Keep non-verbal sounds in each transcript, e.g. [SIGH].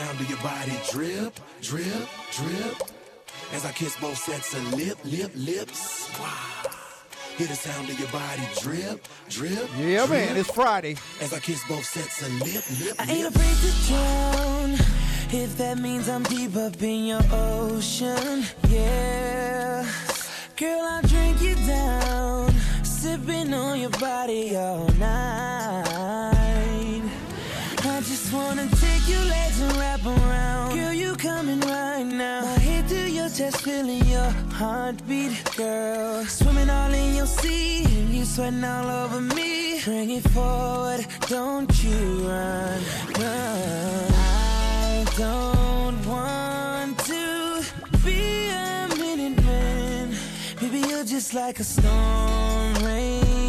sound of your body drip, drip, drip. As I kiss both sets of lip, lip, lips. Wow. Hear the sound of your body drip, drip. Yeah, drip. man, it's Friday. As I kiss both sets of lip, lip, I ain't lips. afraid to drown if that means I'm deep up in your ocean. Yeah, girl, I'll drink you down, sipping on your body all night. Just wanna take your legs and wrap around. Girl, you coming right now. My head to your chest, feeling your heartbeat, girl. Swimming all in your sea, and you sweating all over me. Bring it forward, don't you run, run. I don't want to be a minute man. Baby, you're just like a storm raining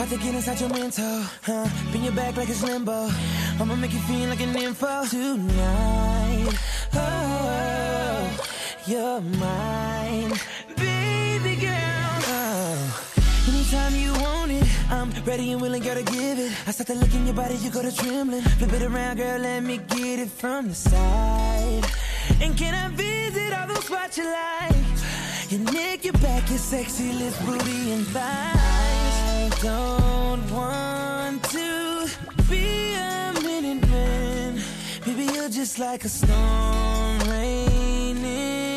About to get inside your mental, huh? Bend your back like it's limbo. I'ma make you feel like an info tonight. Oh, you're mine, baby girl. Oh. Anytime you want it, I'm ready and willing, girl, to give it. I start to look in your body, you go to trembling. Flip it around, girl, let me get it from the side. And can I visit all those spots you like? Your neck, your back, your sexy lips, booty, and thighs. I don't want to be a minute man. Baby, you're just like a storm raining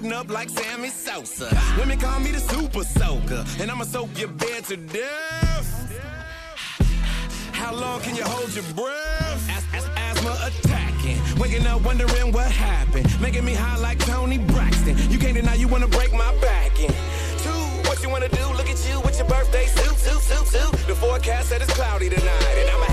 Don't. Lighten up like Sammy Sosa. Women call me the super soaker, and I'ma soak your bed to death. How long can you hold your breath? As- as- asthma attacking. Waking up wondering what happened. Making me high like Toni Braxton. You can't deny you wanna break my back in. Two, what you wanna do? Look at you with your birthday suit, suit, suit, suit. The forecast said it's cloudy tonight, and I'ma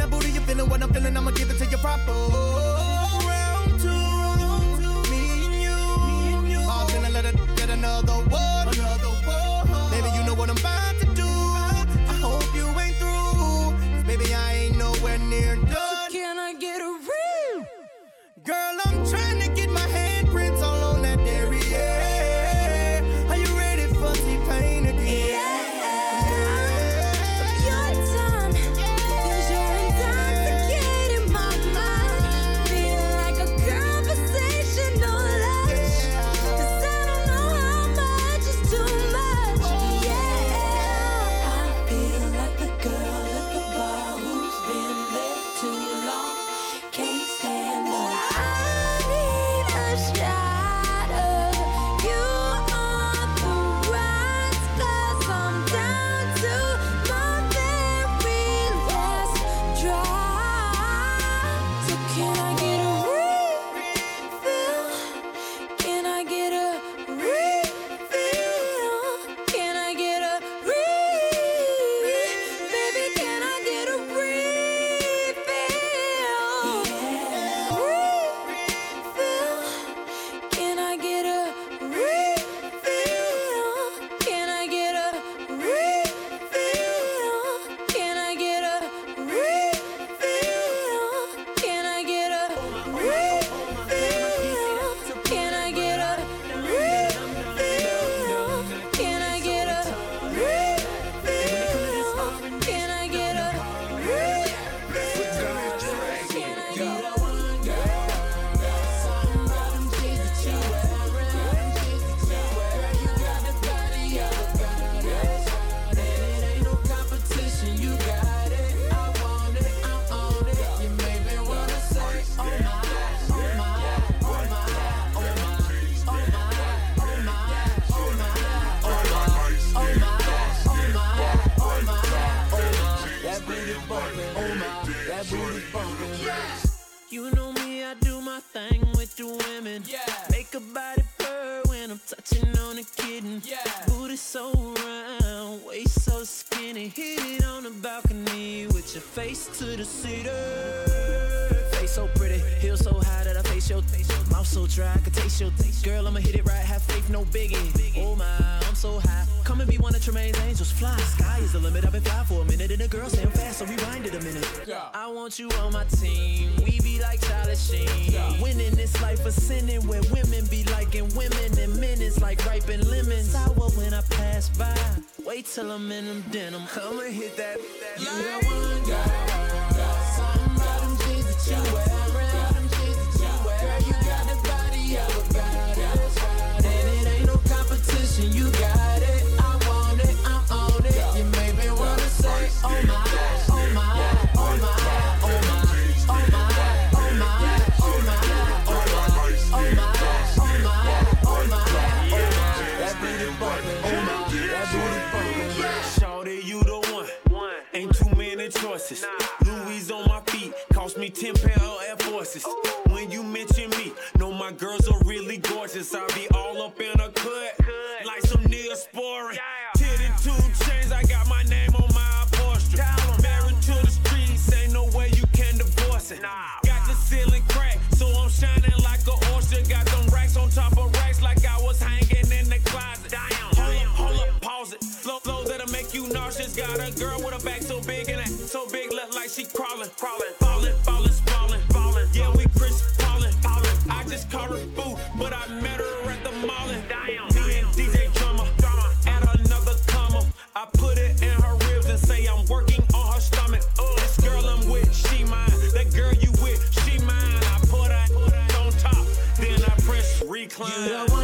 that booty, you're feeling what I'm feeling. I'ma give it to you proper. Oh, round two, me and you. Me and you. All finna let, it get another one. Louis on my feet, cost me 10 pair of Air Forces. When you mention me, know my girls are really gorgeous. I be all up in a cut, like some Neosporin. Titty two chains, I got my name on my upholstery. Married to the streets, ain't no way you can divorce it. Got the ceiling crack, so I'm shining like a oyster. Got them racks on top of racks, like I was hanging in the closet. Hold up, hold up, pause it. Flow, flow that'll make you nauseous. Got a girl with a back so big and a so big look like she crawling, crawling, falling, falling, sprawling, falling. Yeah, we Chris Paulin, Paulin. I just call her boo, but I met her at the mall and me and DJ drama, drama. Add another comma, I put it in her ribs and say I'm working on her stomach. Uh, this girl I'm with, she mine. That girl you with, she mine. I put her on top, then I press recline.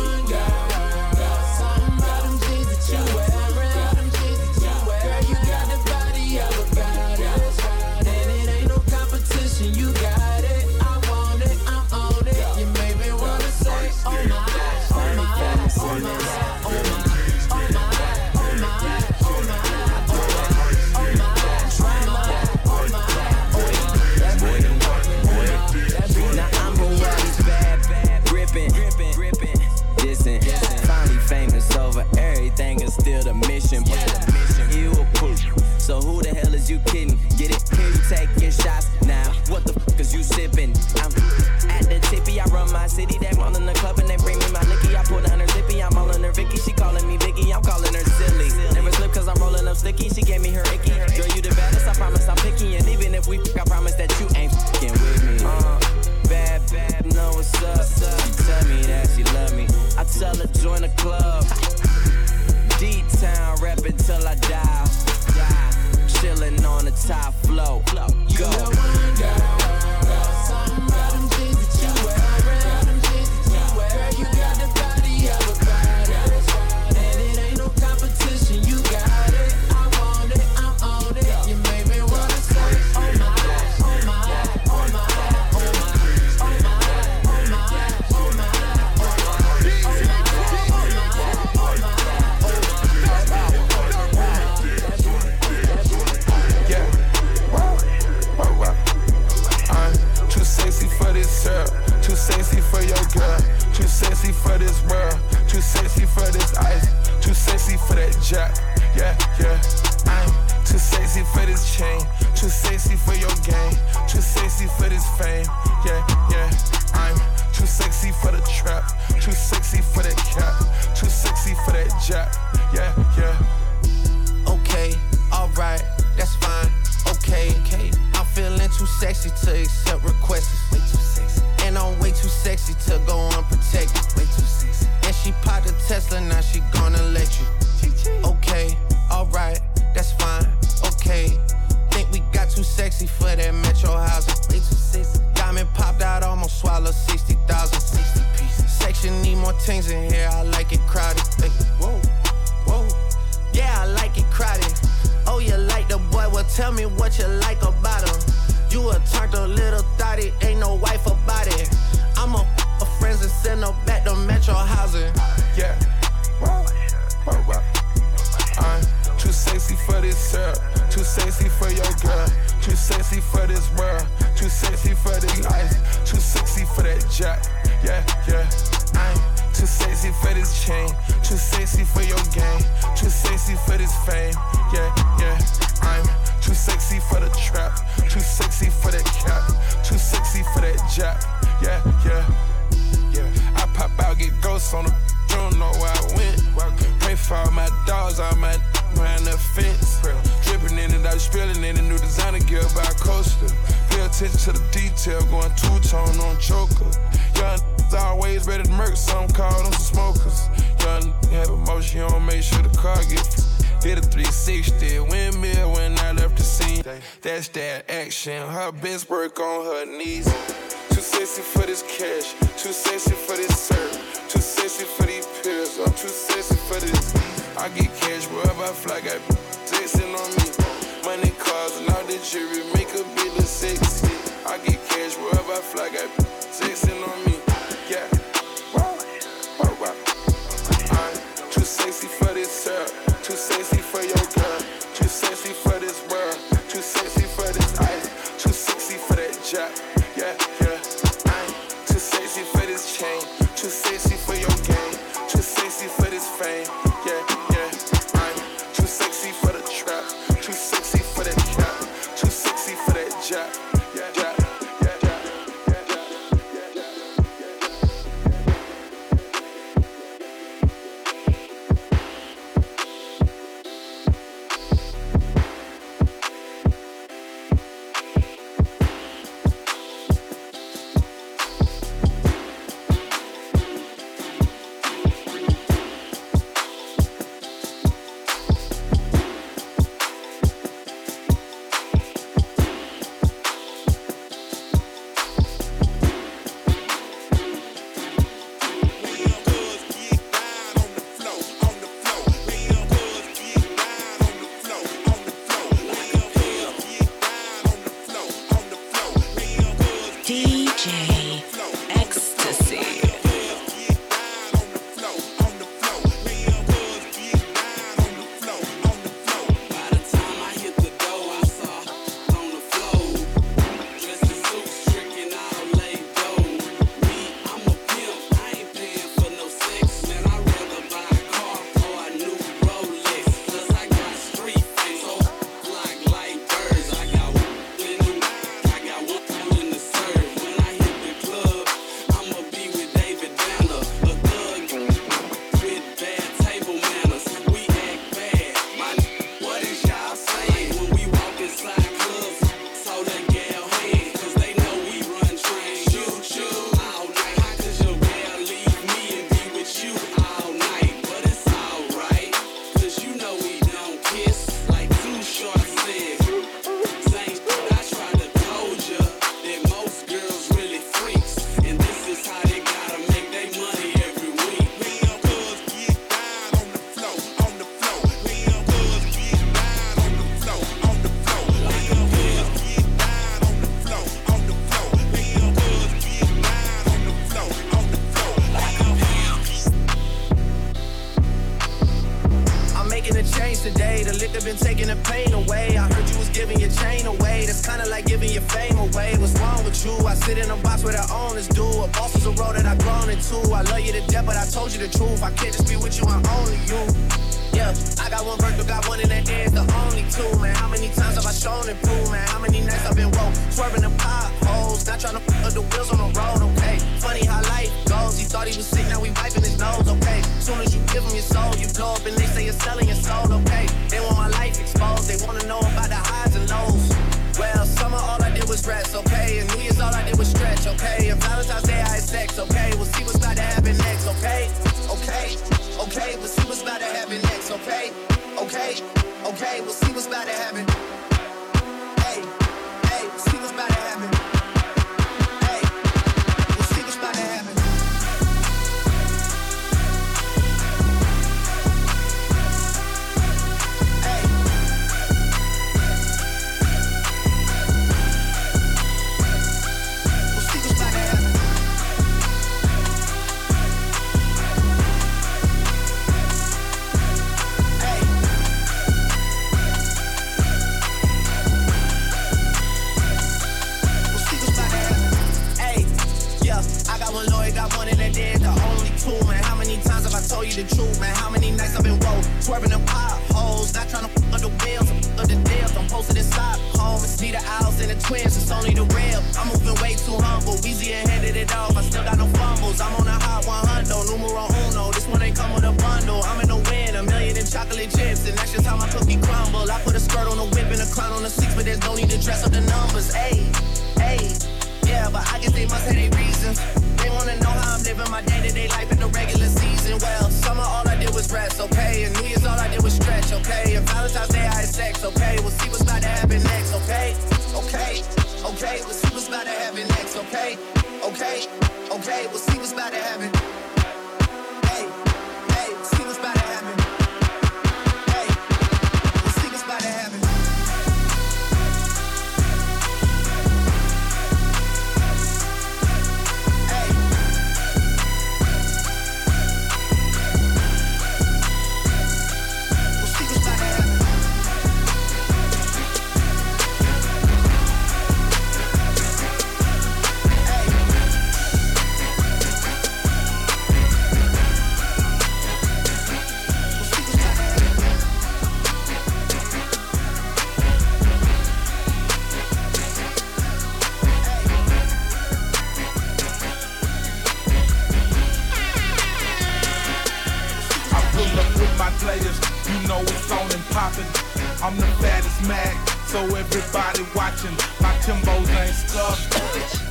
Everybody watching. My Timbos ain't stuffed.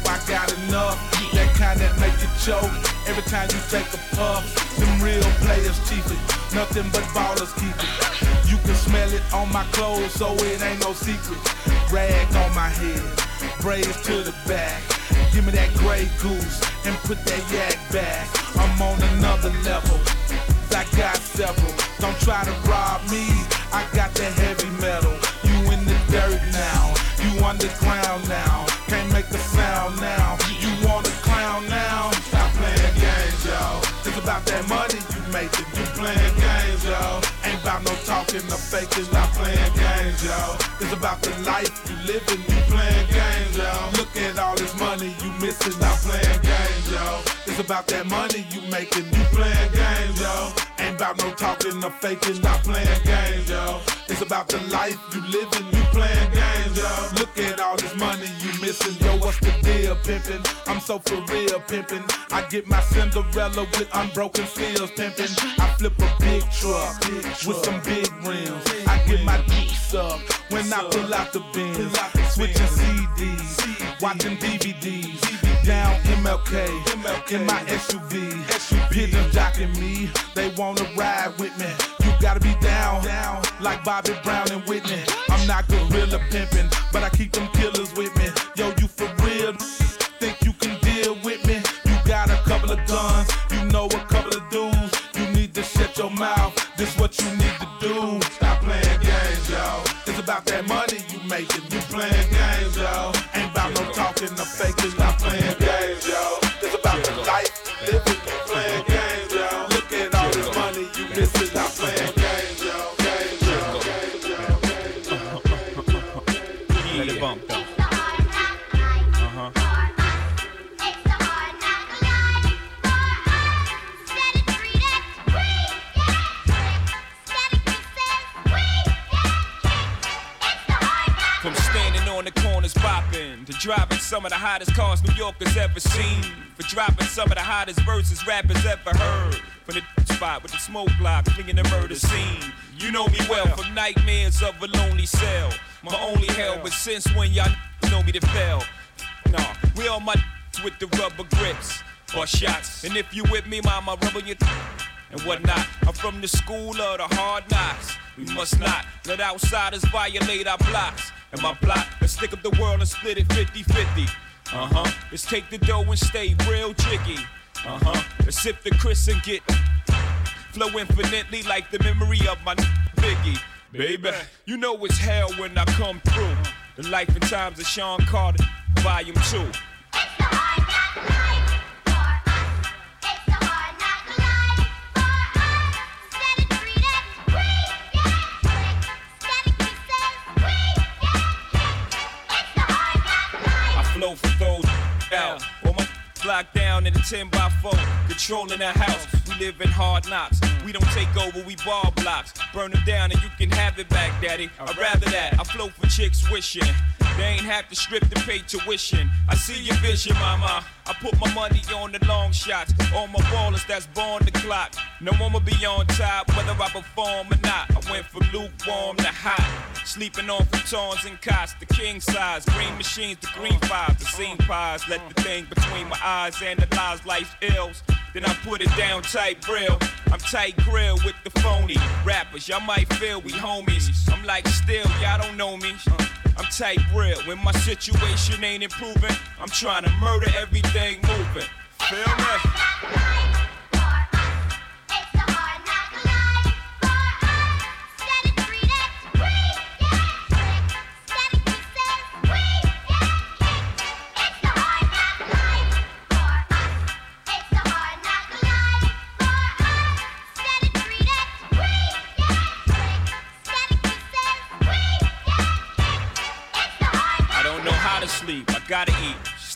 I got enough, that kind that make you choke. Every time you take a puff, them real players cheap it. Nothing but ballers keep it. You can smell it on my clothes, so it ain't no secret. Rag on my head, braids to the back. Give me that gray goose and put that yak back. I'm on another level. I got several. Don't try to rob me. I got that heavy dirt now. You underground now. Can't make a sound now. You want a clown now? Stop playing games, y'all. It's about that money you making. You playing games, y'all. Ain't about no talking or faking. Not playing games, y'all. It's about the life you living. You playing games, y'all. Look at all this money you missing. Not playing games, y'all. It's about that money you making. You playing games, y'all. Ain't about no talking or faking. Not playing games, y'all. It's about the life you living. You playing games, y'all. Look at all this money you missing. Yo, what's the deal, pimpin'? I'm so for real, pimpin'. I get my Cinderella with unbroken seals, pimpin'. I flip a big truck with some big rims. I get my dukes up when I pull out the bins. Switching CDs, watching DVDs. Down MLK MLK in my SUV. Hit them jocking me. They wanna ride with me. You gotta be down, down like Bobby Brown and Whitney. I'm not gorilla pimping, but I keep them killers with me. Yo, you for real? Think you can deal with me? You got a couple of guns, you know a couple of dudes. You need to shut your mouth. This what you need to do. Stop playing games, y'all. It's about that money you making. Some of the hottest cars New Yorkers ever seen. For dropping some of the hottest verses rappers ever heard. From the spot with the smoke block, clinging the murder scene. You know me well from nightmares of a lonely cell. My only hell, but since when y'all know me to fail? Nah, we all my with the rubber grips or shots. And if you with me, mama, rubber your and whatnot. I'm from the school of the hard knocks. We must not let outsiders violate our blocks. And my plot, let's stick up the world and split it 50 50. Uh huh. Let's take the dough and stay real jiggy. Uh huh. Let's sip the Chris and get flow infinitely like the memory of my Biggie. Baby, you know it's hell when I come through. The life and times of Shawn Carter, Volume 2. Flow for those out. All my locked down in a 10 by 4, controlling the house. We live in hard knocks. We don't take over, we ball blocks. Burn them down and you can have it back, daddy. I'd rather that. I flow for chicks wishing. They ain't have to strip to pay tuition. I see your vision, mama. I put my money on the long shots. All my ballers that's born the clock. No one will be on top, whether I perform or not. I went from lukewarm to hot. Sleeping on futons and cots, the king size. Green machines, the green fives, the scene pies. Let the thing between my eyes analyze life's ills. Then I put it down tight grill. I'm tight grill with the phony rappers. Y'all might feel we homies. I'm like still, y'all don't know me. Uh, I'm tight real. When my situation ain't improving, I'm trying to murder everything moving. Feel me?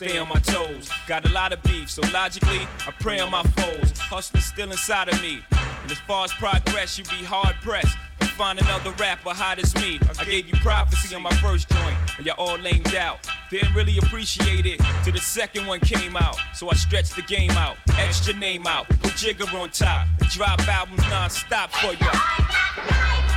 Stay on my toes. Got a lot of beef, so logically, I pray on my foes. Hustler's still inside of me. And as far as progress, you be hard pressed. to Find another rapper hot as me. I gave you prophecy on my first joint, and y'all all lamed out. Didn't really appreciate it till the second one came out. So I stretched the game out, extra name out, put Jigga on top, and drop albums non-stop for ya.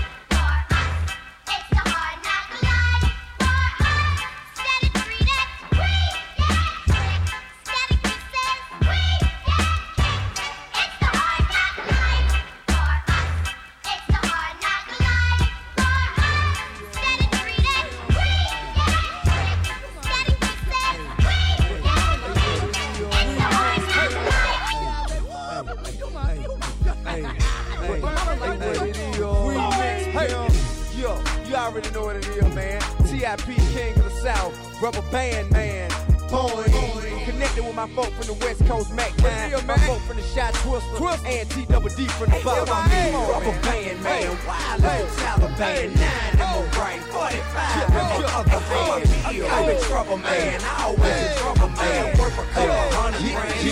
Rubber band man. Boy, connected with my folk from the West Coast, Mac 9. My folk from the Shot Twister, Twist. and T Double D from the Buzz. Rubber band man, wild like Taliban. Nine in my right, 45 in my other hand. I'm in trouble, man. I always in trouble, man. Work for couple hundred grand.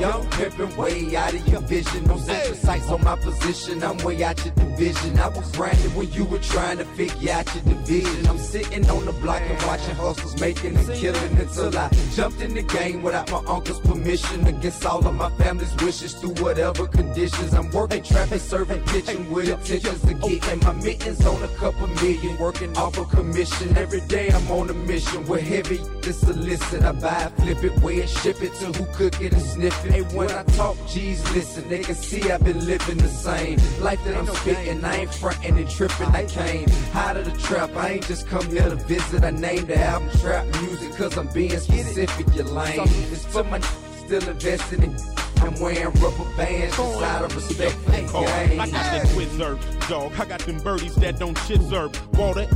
Young pimpin' way out of your vision. No central sights on my position. I'm way out your division. I was grinding when you were trying to figure out your division. I'm sitting on the block and watching hustlers making and killing. until I jumped in the game without my uncle's permission. Against all of my family's wishes through whatever conditions. I'm working traffic, serving, pitching with intentions to get in my mittens on a couple million. Working off a commission. Every day I'm on a mission. We're heavy, this solicit. I buy it, flip it, weigh it, ship it to who cook it and sniff it. Hey, when I talk, G's listen. They can see I've been living the same life that I'm spitting. I ain't frontin' and tripping. I came out of the trap. I ain't just come here to visit. I named the album Trap Music cause I'm being specific. You're lame. It's for my still investing in I'm wearing rubber bands just out of respect for the game. I got that Twizzler, dog. I got them birdies that don't chizzer. Water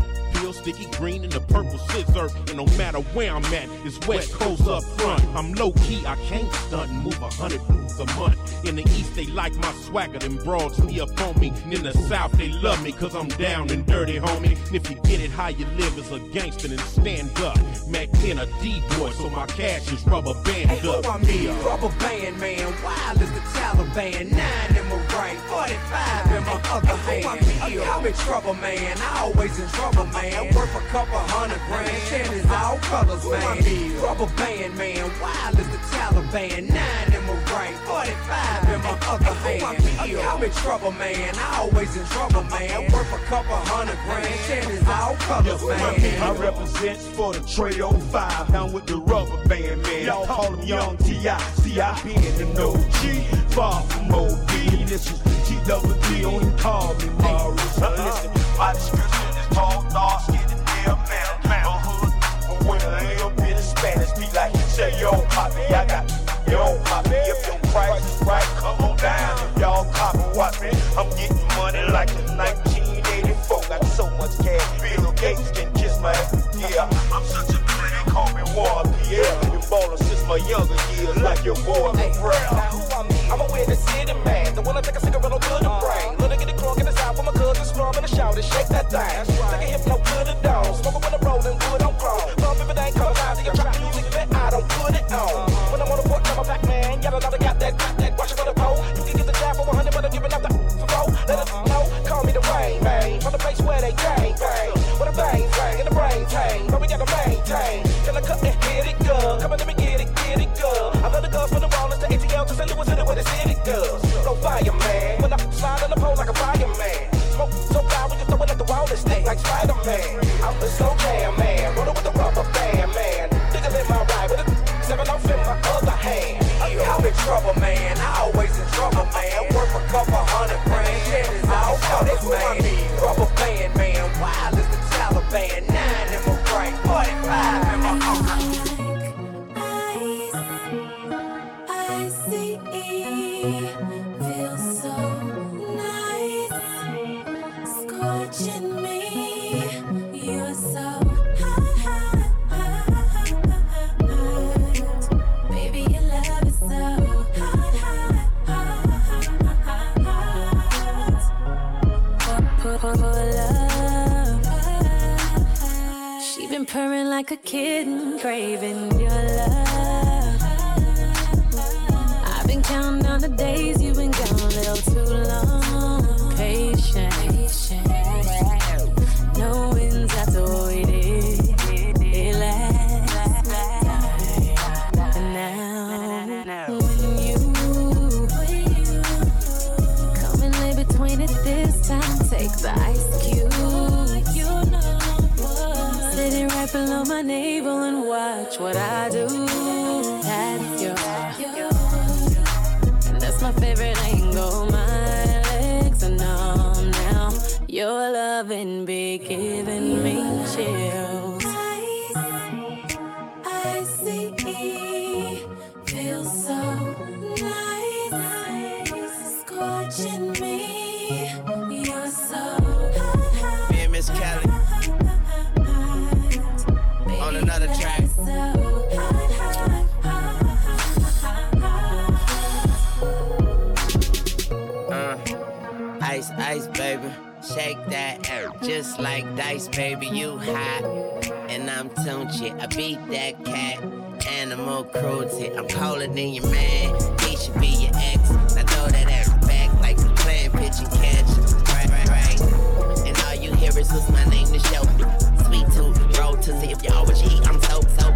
peel, sticky green and the purple scissor. And no matter where I'm at, it's West Coast up front. I'm low key, I can't stunt and move a hundred moves a month. In the East, they like my swagger, them broads me up on me. And in the South, they love me cause I'm down and dirty, homie. And if you get it how you live as a gangster, then stand up. Mac 10 a D-boy, so my cash is rubber band hey, up. I mean, rubber band, man. Wild as the Taliban. Nine in my right, 45 in my other hand. I'm in trouble, man. I always in trouble, man man. Worth a couple hundred grand. Shanty's all colors, man. Rubber band, man. Wild as the Taliban. Nine in my right, 45 in my other hand. I'm in trouble, man. I always in trouble, man. Worth a couple hundred grand. Shanty's all colors, man. I represent for the Tray 05. Down with the rubber band, man. Y'all call him Young T.I. See, I been the OG. Far from OB. This is T-double-D. Only call me Morris. Listen, my description tall, dark, skin, and nail, man. A hood, a winner, a little bit of Spanish. Be like, say, yo, poppy, I got yo, poppy. If your price is right, come on down. If y'all copy what me, I'm getting money like it's 1984. Got so much cash, Bill Gates can kiss my ass. Yeah, I'm such a player, call me War Pierre. Been ballin' since my younger years, like your boy LeBron. I'm a the city man. The one that take a cigarette on good and brain. Her get it crunk in the south for my cousin strong in the shout and shake that like a ice, ice, baby. Shake that air just like dice, baby. You hot, and I'm Tunechi. I beat that cat. Animal cruelty. I'm colder than your man. He should be your ex. Now throw that ass back like we playing pitch and catch. Right, right, right. And all you hear is what's my name to show. Sweet tooth, roll to see if you always eat. I'm so, so,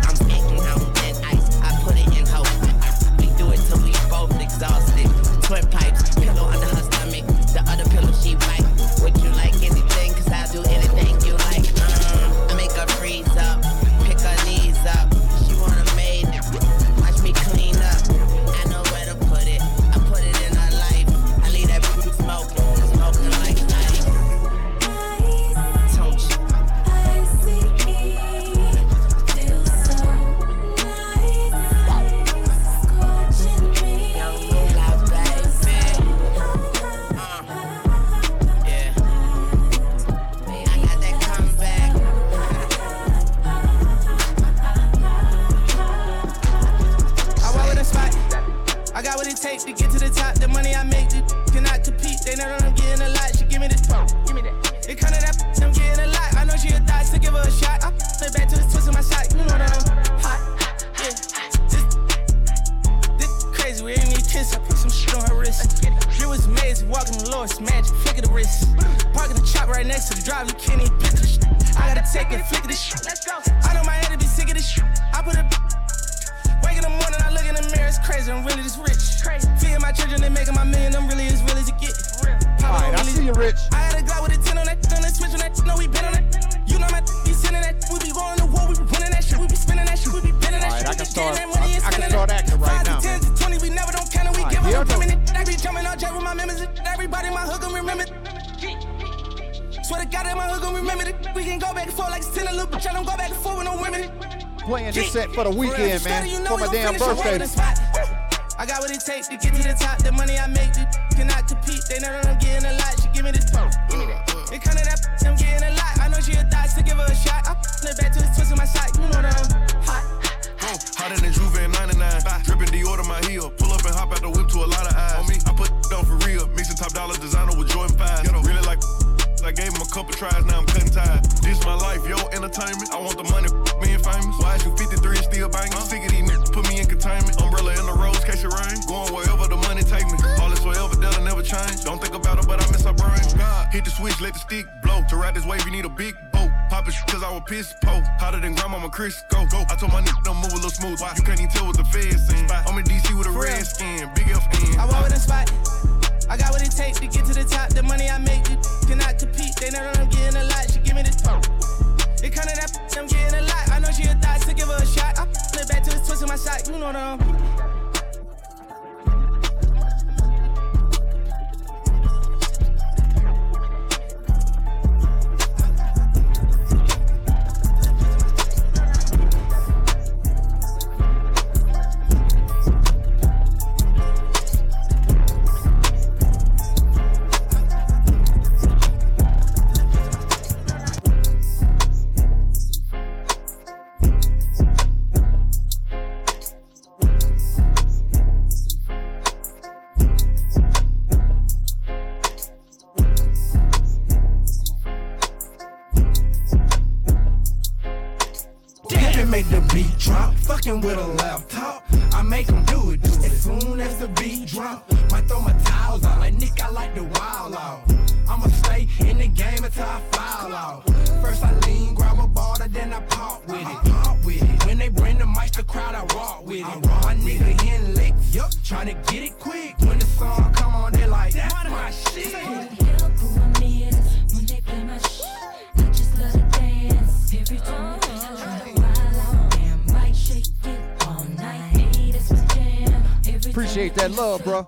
love, bro.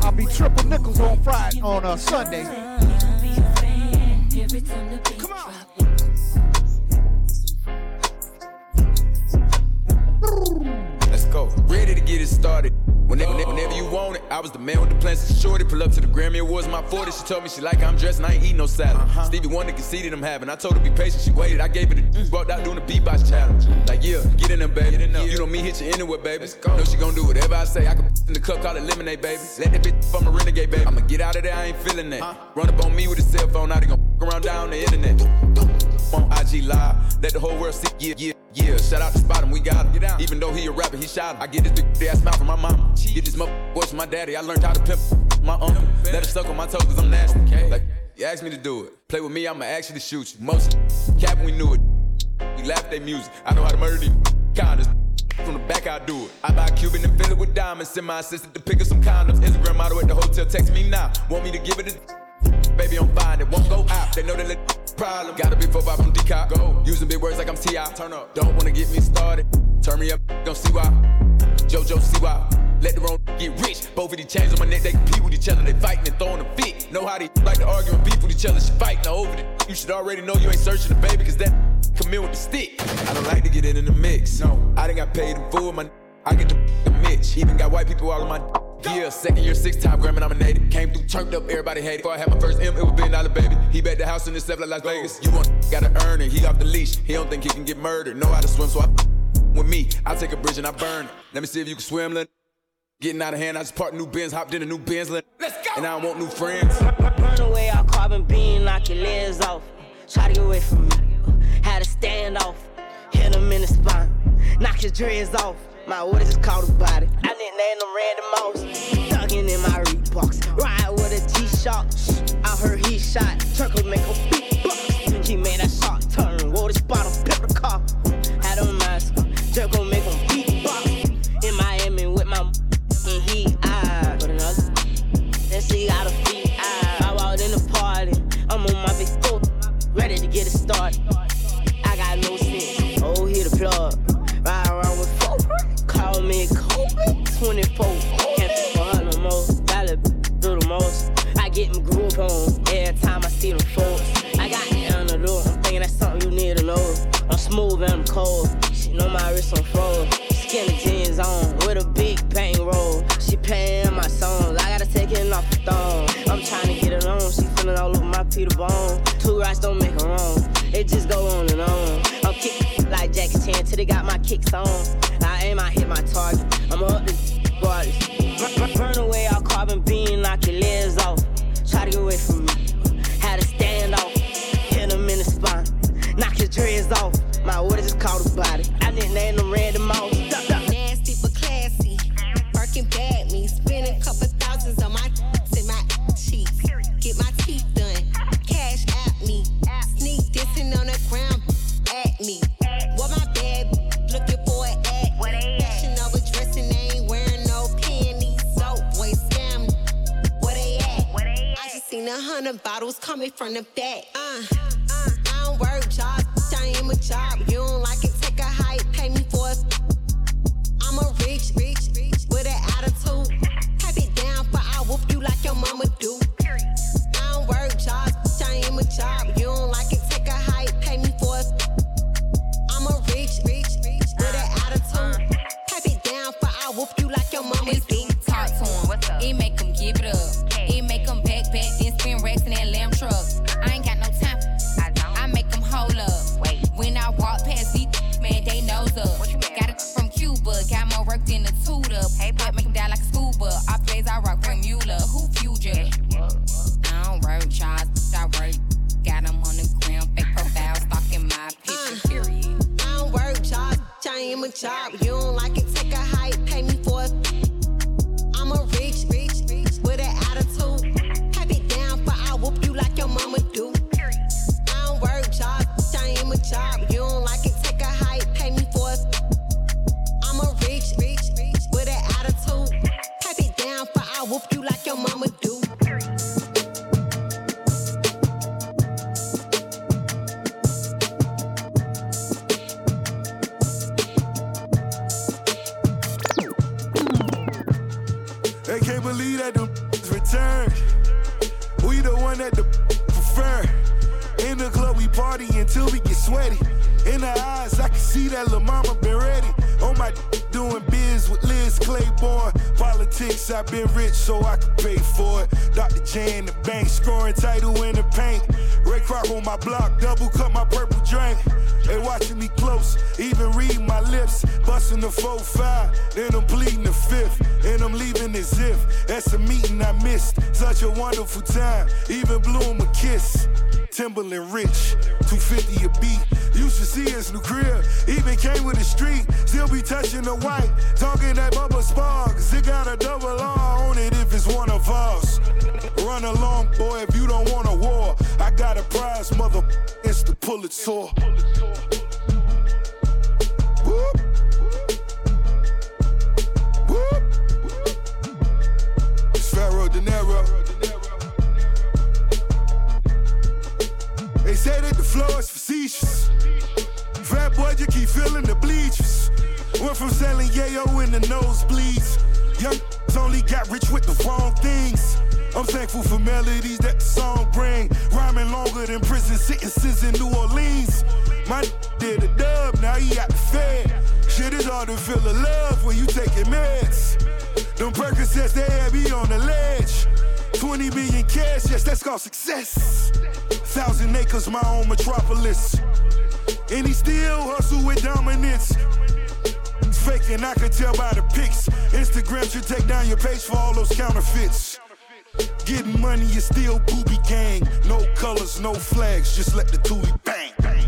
I'll be triple nickels on Friday on uh, a Sunday. Come on. Let's go. Ready to get it started. Whenever, whenever, whenever you want it, I was the man with the plans to shorty. Pull up to the Grammy Awards, my 40. She told me she like how I'm dressed and I ain't eat no salad. Uh-huh. Stevie Wonder conceded I'm having. I told her be patient, she waited. I gave her the juice, mm. walked out doing the Me, you anywhere, baby. Know she gon' do whatever I say. I can in the cup, call it lemonade, baby. Let that bitch from a renegade, baby. I'ma get out of there, I ain't feeling that. Run up on me with a cell phone, now they gon' around down the internet. On IG Live, let the whole world see, yeah, yeah. Yeah, shout out to Spot him, we got him. Even though he a rapper, he shot him. I get this big ass mouth from my mama. Get this motherfucker voice from my daddy. I learned how to pimp my uncle. Let it suck on my toes cause I'm nasty. Like, you asked me to do it. Play with me, I'ma actually shoot you. Most [LAUGHS] cap we knew it. We laughed at music. I know how to murder these [LAUGHS] kindness. From the back, I do it. I buy Cuban and fill it with diamonds. Send my assistant to pick up some condoms. Instagram model at the hotel, text me now. Want me to give it a baby, I'm fine. It won't go out. They know that problem. Gotta be 4 5 from Decop. Go. Using big words like I'm T.I. Turn up. Don't wanna get me started. Turn me up, gon' see why. JoJo, see why. Let the wrong get rich. Both of these chains on my neck, they compete with each other. They fighting and throwing a fit. Know how they like to argue and beef with each other. She fighting over the. You should already know you ain't searching the baby, cause that come in with the stick. I don't like to get it in the mix. No, I done got paid in full. My I get the, the [LAUGHS] Mitch. Even got white people all in my yeah, second year, six time Grammy nominated. Came through, turned up, everybody hated. Before I had my first M, it was billion dollar baby. He bet the house in himself like Las Vegas. You want, [LAUGHS] gotta earn it. He off the leash. He don't think he can get murdered. Know how to swim, so I [LAUGHS] with me. I take a bridge and I burn it. Let me see if you can swim, Lynn. Getting out of hand, I just parked new bins, hopped in a new bins, let, let's go. And I want new friends. Burn away our carbon bean, knock your legs off. Try to get away from me. Had a standoff. hit him in the spine, knock his dreads off. My orders is called a body. I nicknamed him Randy Moss. Thugging in my Reeboks, ride with a G-Shock. I heard he shot, Turkle make a beatbox. He made a shot turn, wore the spot, picked the car. Had a mask, Turkle beautiful time, even blew him a kiss. Timbaland rich, 250 a beat. You should see his new crib, even came with the street. Still be touching the white, talking that bubble spark. It got a double R on it if it's one of us. Run along, boy, if you don't want a war. I got a prize, mother. It's the Pulitzer. Say that the flow is facetious. Fat boy, you keep feeling the bleachers. Went from selling yayo in the nosebleeds. Young only got rich with the wrong things. I'm thankful for melodies that the song bring. Rhyming longer than prison sentences in New Orleans. My did a dub, now he got the fed. Shit is hard to feel the love when you taking meds. Them Percocets, they had me on the ledge. 20 million cash, yes, that's called success. Thousand acres, my own metropolis. And he still hustle with dominance. Faking, I could tell by the pics. Instagram should take down your page for all those counterfeits. Getting money is still booby gang. No colors, no flags, just let the toolie bang. bang.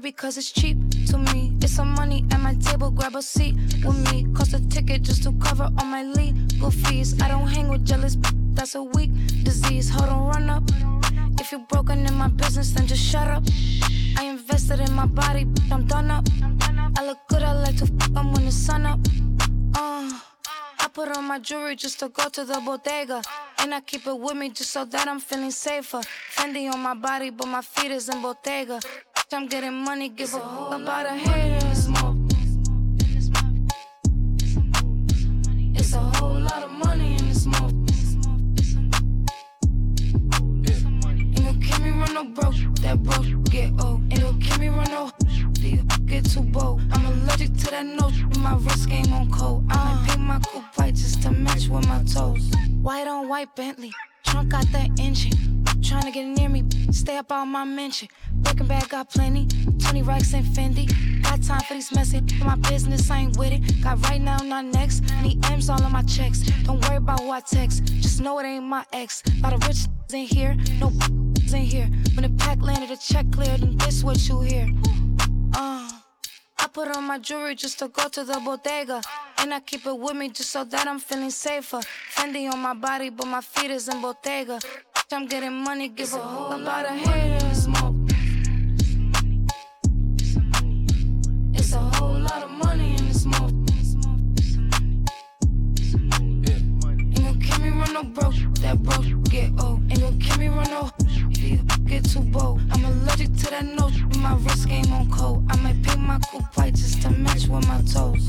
Because it's cheap to me. It's some money at my table, grab a seat with me. Cost a ticket just to cover all my legal fees. I don't hang with jealous, that's a weak disease. Hold on, run up. If you're broken in my business, then just shut up. I invested in my body, I'm done up. I look good, I like to fuck them when the sun up. Uh, I put on my jewelry just to go to the bodega. And I keep it with me just so that I'm feeling safer. Fendi on my body, but my feet is in Bottega. I'm getting money, give a fuck about a hater. It's a whole lot of money in this mouth. Ain't gon' keep me run no broke, that broke get old. Ain't gon' keep me run no you get too bold. I'm allergic to that note, my wrist game on cold. I might uh. paint my coupe white just to match with my toes. White on white Bentley, trunk got that engine. Trying to get near me, stay up on my mention. Breaking bag got plenty, 20 racks and Fendi. Got time for these messy, my business I ain't with it. Got right now, not next. Need M's all on my checks. Don't worry about who I text, just know it ain't my ex. Lot of rich [LAUGHS] in here, no [LAUGHS] in here. When the pack landed, the check cleared, and this what you hear. Uh. I put on my jewelry just to go to the bodega. And I keep it with me just so that I'm feeling safer. Fendi on my body, but my feet is in Bottega. I'm getting money, give a whole lot of haters. It's a whole lot of money in this smoke. Ain't gon' keep run no broke, that broke get old. Ain't gon' keep run no get too bold. I'm allergic to that note, my wrist game on cold. I might paint my coupe white just to match with my toes.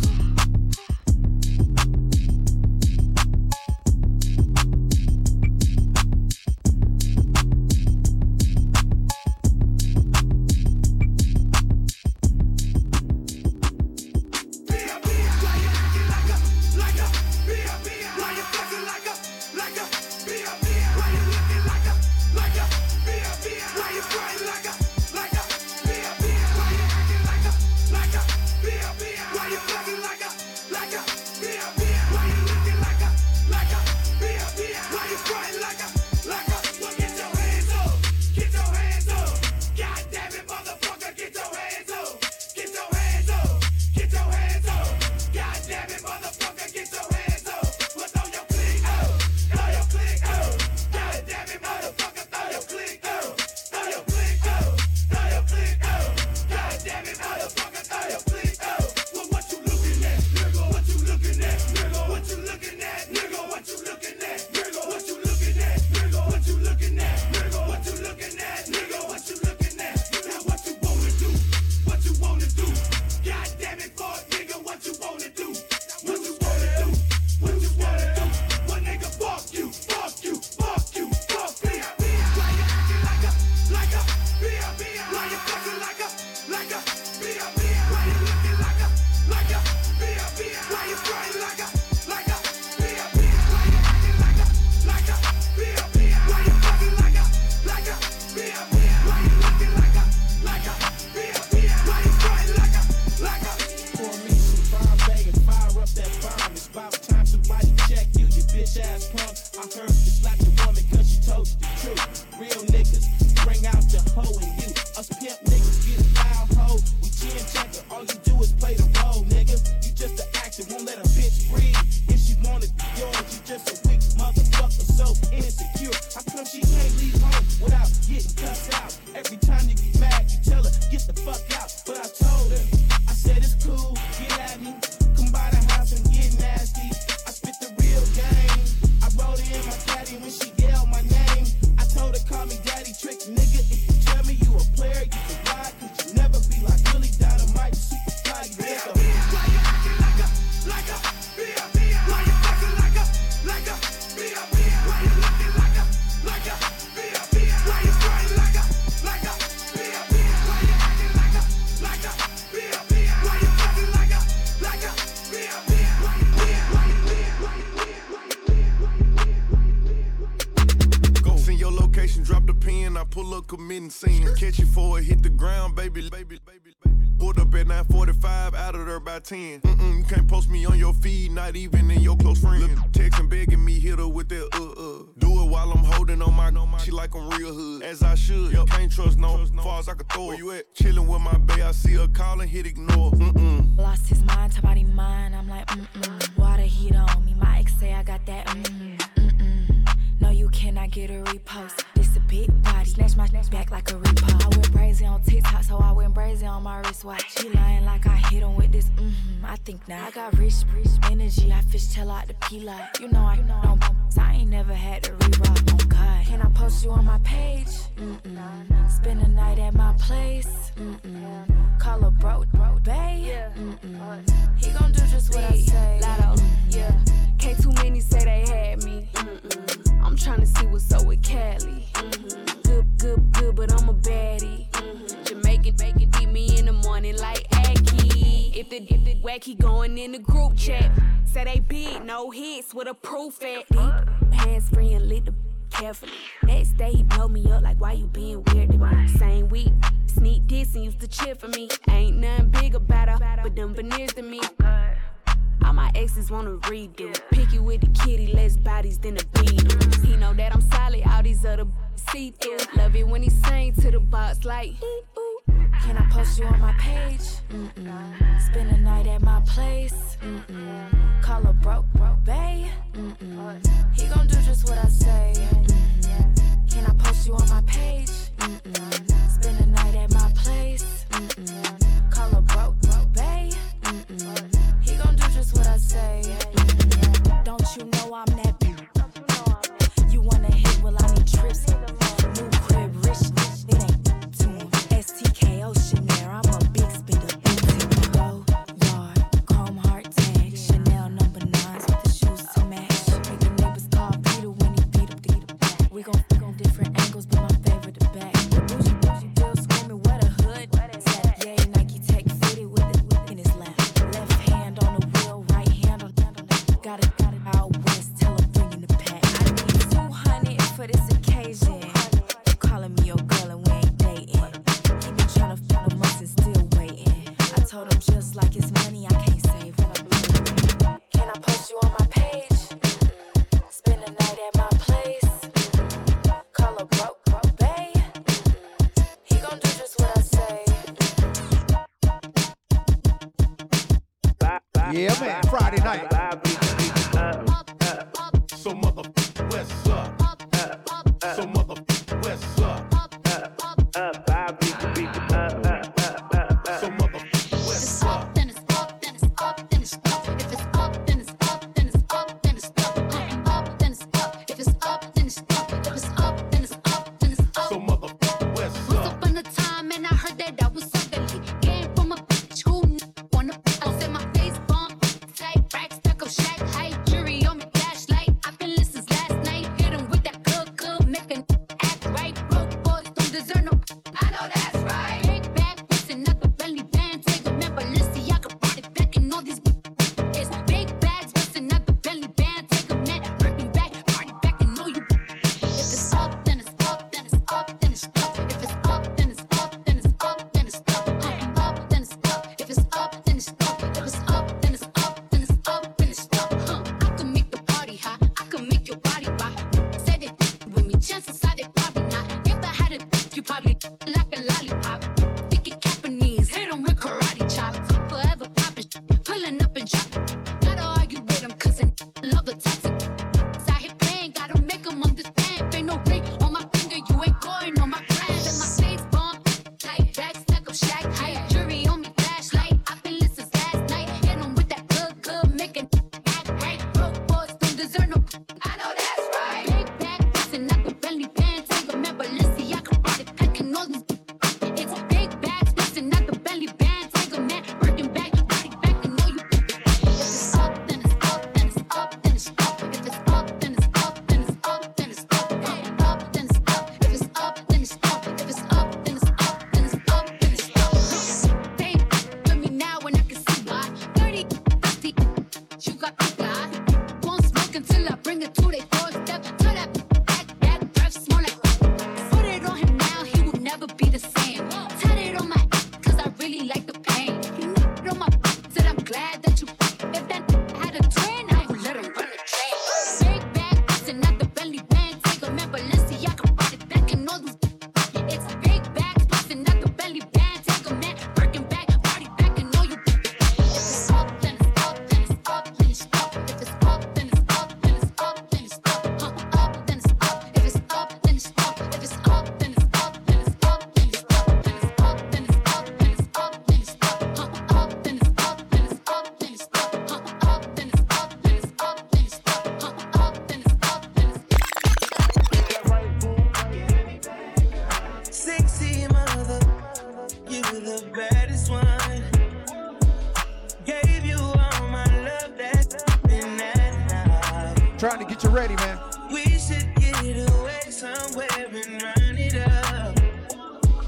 Ready, man. We should get away somewhere and run it up.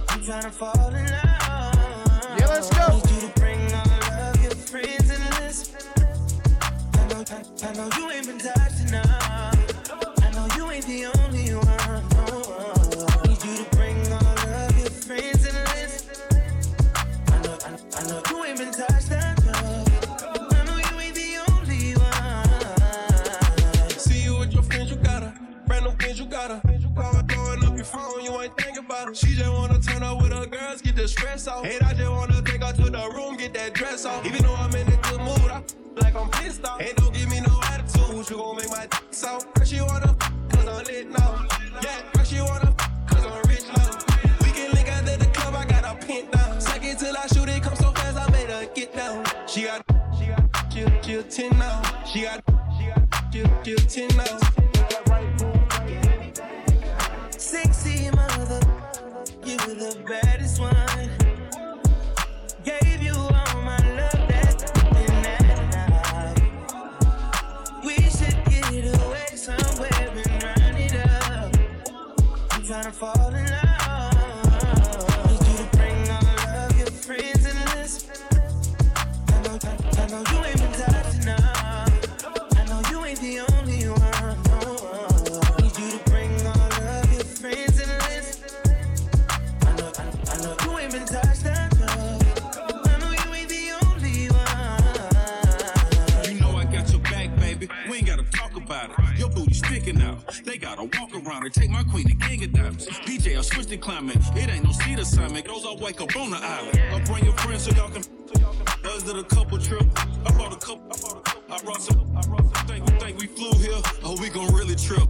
I'm trying to fall in love. Yeah, let's go. Need you to bring all of your friends and listen. I know, I, I know you ain't been touched off. Hate, I just wanna take her to the room, get that dress off. Even though I'm in a good mood, I like I'm pissed off. Ain't don't give me no attitude, you gon' make my dick soft. First she wanna cause I'm lit now. Yeah, first she wanna cause I'm rich now. We can link out at the club, I got her pinned down. Second till I shoot it, come so fast, I made her get down. She got, she got, chill, chill 10 now. She got, take my queen to king of diamonds. PJ, I switched the climate. It ain't no seat assignment. Those I wake up on the island. I'll bring your friends so y'all can. Was it a couple trip? I brought a couple. I brought a couple. I brought some. I brought some. Think, think we flew here? Oh, we gon' really trip.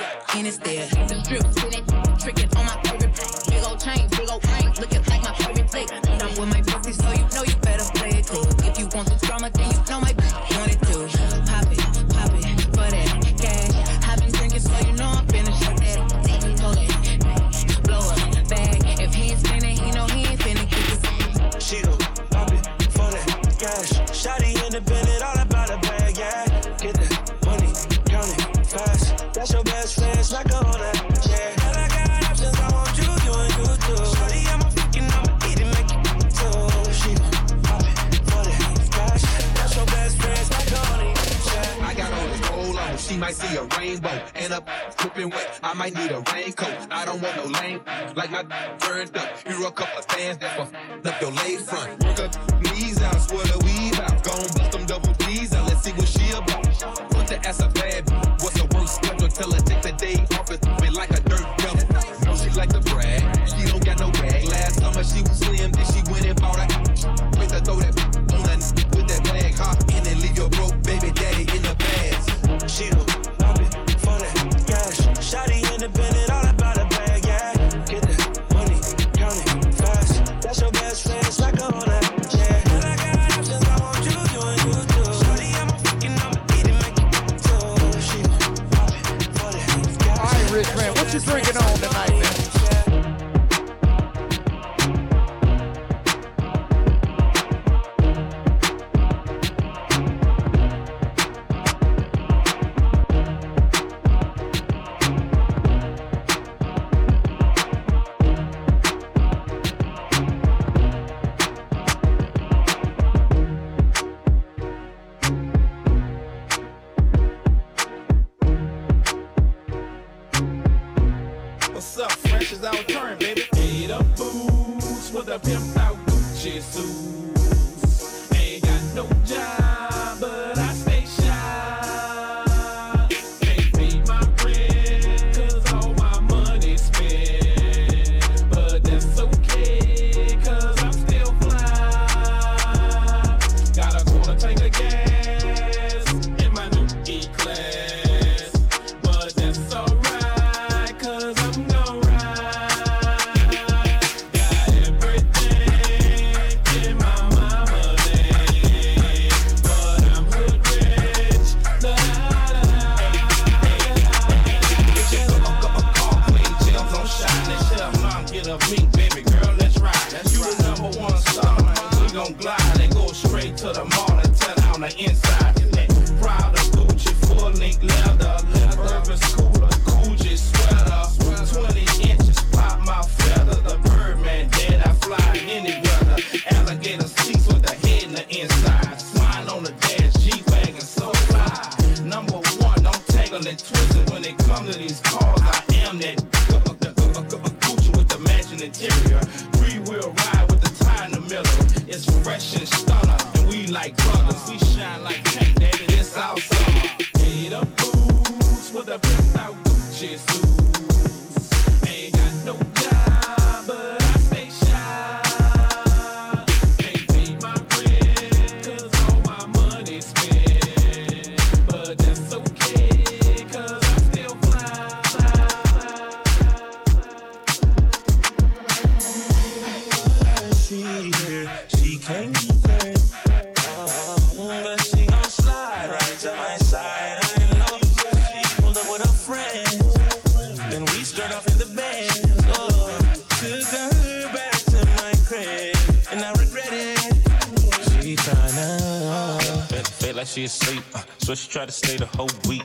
I send my there. The drip, spin it, on my favorite. Big old chain, big old ring, looking like my favorite thing. I'm with my pussy, so you know you better play it cool. If you want the drama, then you know my want it too. Best friend, snack her on that, yeah. I got options, I want you, you and you too. I'm a make. She. That's your best friend, snack her on yeah. I got this gold on, she might see a rainbow. And up, dripping wet, I might need a raincoat. I don't want no lame, like my turned up. Here a couple of fans that for up your laid front. Work up knees out, swear the weave out. Gon' bust them double D's out, let's see what she about. Put the ass a bad, Tell her take the day off, it's been like a dirt devil. No, she like to brag, she don't got no bag. Last summer she was slim, out so she tried to stay the whole week.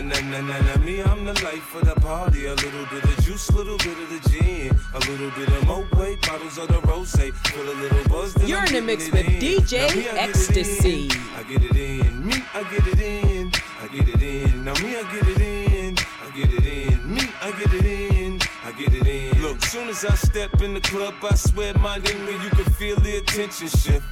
Me, I'm the life of the party. A little bit of juice, little bit of the gin. A little bit of Moet, bottles of the rose. Feel a little buzz. You're in the mix with in. DJ me, I Ecstasy. I get it in. Me, I get it in. I get it in. Now me, I get it in. I get it in. Me, I get it in. I get it in. Look, soon as I step in the club, I swear my nigga, you can feel the attention shift.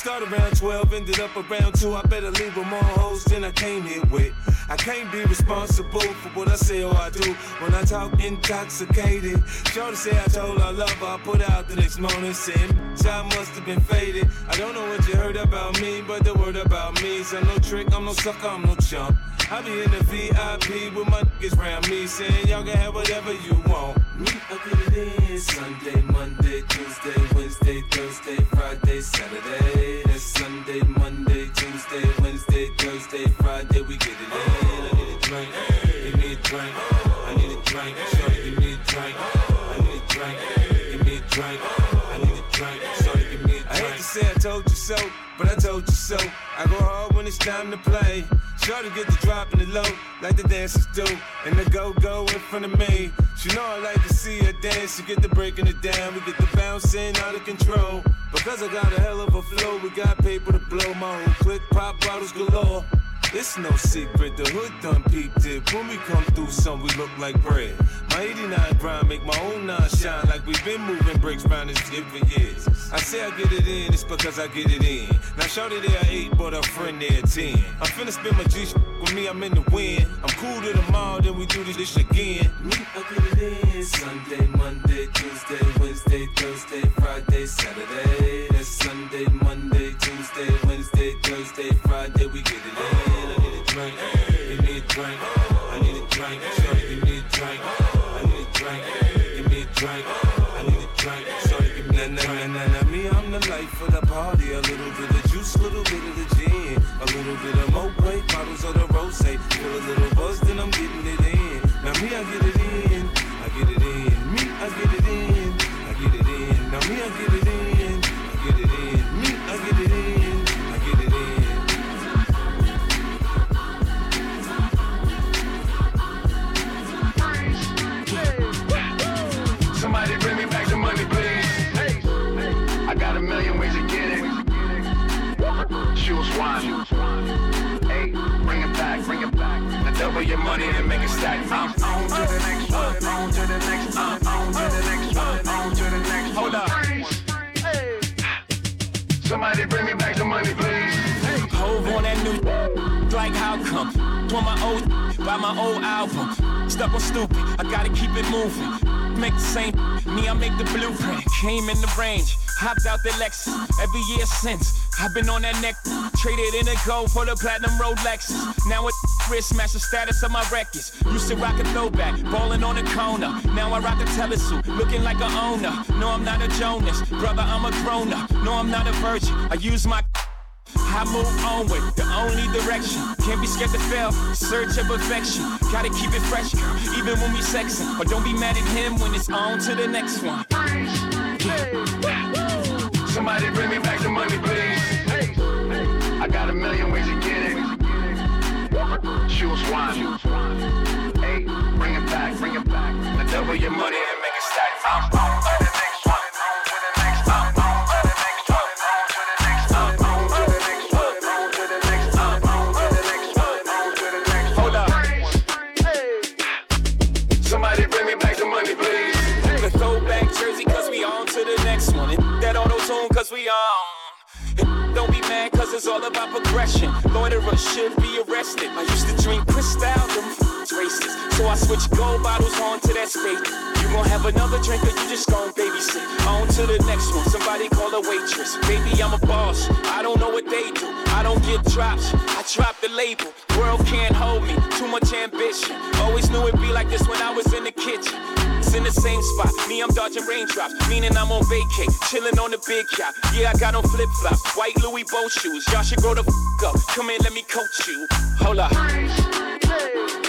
Start around 12, ended up around 2. I better leave with more hoes than I came here with. I can't be responsible for what I say or I do when I talk intoxicated. Shorty say I told her love her. I put out the next morning saying, "Bitch, I must have been faded. I don't know what you heard about me, but the word about me is I'm no trick, I'm no sucker, I'm no chump. I be in the VIP with my niggas round me saying, Y'all can have whatever you want. Me, I get it in Sunday, Monday, Tuesday, Wednesday, Thursday, Friday, Saturday. That's Sunday, Monday, Tuesday, Wednesday, Thursday, Friday. We get it in. I need a drink. Give me a drink. I need a drink. Shorty, give me a drink. I need a drink. Give me a drink. I need a drink. Shorty, give me a drink. I hate to say I told you so, but I told you so. I go hard when it's time to play. Shorty get the drop in the low, like the dancers do. And the go-go in front of me. She know I like to see her dance. She get the breaking it down. We get the bouncing out of control. Because I got a hell of a flow, we got paper to blow. My whole click pop bottles galore. It's no secret, the hood done peeped it. When we come through, some we look like bread. My 89 grind make my own nine shine like we've been moving bricks round this shit for years. I say I get it in, it's because I get it in. Now shorty there eight, but her friend there ten. I'm finna spend my G with me, I'm in the wind. I'm cool to the mall, then we do this shit again. Me, I get it in. Sunday, Monday, Tuesday, Wednesday, Thursday, Friday, Saturday. That's Sunday, Monday, Tuesday, Wednesday, Thursday, Friday, drink. Bring it back, bring it back. Double your money and make it stack. I'm on to the next one, on to the next one, on to the next one, on to the next one. Hold up. Somebody bring me back the money, please. Like how come? On my old [LAUGHS] by my old album. Stuck on stupid, I gotta keep it moving. Make the same [LAUGHS] me, I make the blueprint. Came in the range, hopped out the Lexus. Every year since, I've been on that neck. Traded in a gold for the platinum Rolexes. Now it [LAUGHS] wrist match the status of my records. Used to rock a throwback, ballin' on the corner. Now I rock a telesuit, looking like a owner. No, I'm not a Jonas, brother, I'm a grown up. No, I'm not a virgin. I use my I move onward, the only direction. Can't be scared to fail, search of perfection. Gotta keep it fresh, even when we sexin'. But don't be mad at him when it's on to the next one. Somebody bring me back the money, please. I got a million ways to get it. Choose one. Hey, bring it back, bring it back. Now double your money and make it stack. All about progression. Loiterers should be arrested. I used to drink Cristal, them So I switch gold bottles on to that spade. You gon' have another drink or you just gon' babysit. On to the next one, somebody call a waitress. Baby, I'm a boss. I don't know what they do. I don't get drops. I drop the label. World can't hold me. Too much ambition. Always knew it'd be like this when I was in the kitchen. It's in the same spot. Me, I'm dodging raindrops, meaning I'm on vacay, chilling on the big yacht. Yeah, I got on flip flops, white Louis boat shoes. Y'all should grow the f up. Come in, let me coach you. Hold up. Somebody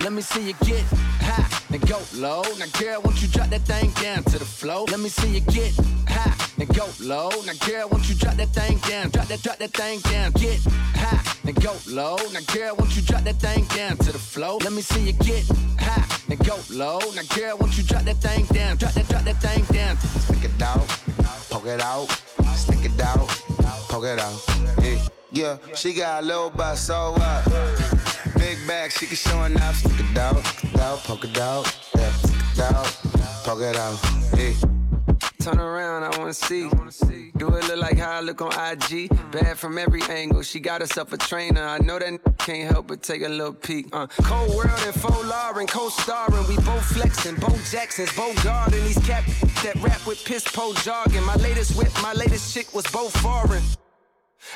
Let me see you get high and go low. Now, girl, won't you drop that thing down to the floor? Let me see you get high and go low. Now, girl, won't you drop that thing down? Drop that, drop that thing down. Get high and go low. Now, girl, won't you drop that thing down to the floor? Let me see you get high and go low. Now, girl, won't you drop that thing down? Drop that, drop that thing down. Stick it out, poke it out, stick it out, poke it out. Yeah, yeah. she got a little butt, so what? Big bag, she can show enough. Stick it out, out, poke it out, yeah, stick it out, poke it out. Turn around, I wanna see. Do it look like how I look on IG? Bad from every angle. She got herself a trainer. I know that can't help but take a little peek. Uh, Cold world and faux Lauren, co-starring. We both flexing, Bo Jackson's, Bo Garden. These cap that rap with piss po jargon. My latest whip, my latest chick was both foreign.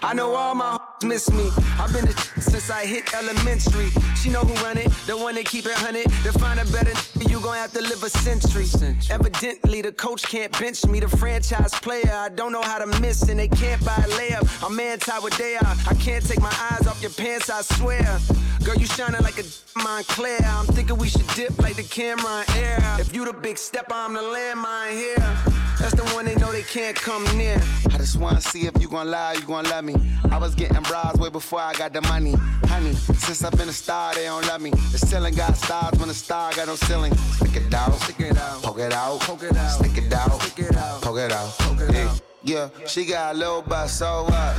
I know all my miss me. I've been a [LAUGHS] since I hit elementary. She know who run it, the one that keep it hunted. To find a better you gon' have to live a century. Evidently, the coach can't bench me. The franchise player, I don't know how to miss, and they can't buy a layup. I'm anti what they are. I can't take my eyes off your pants, I swear. Girl, you shining like a [LAUGHS] Moncler. I'm thinking we should dip like the camera in air. If you the big step, I'm the landmine here. That's the one they know they can't come near. I just wanna see if you gon' lie, you gon' love me. I was getting bras way before I got the money. Honey, since I've been a star, they don't love me. The ceiling got stars when the star got no ceiling. Stick it out, stick it out, poke it out, poke it out, stick it out, stick it out, poke it out, poke it yeah. out. Yeah, she got a little butt, so what?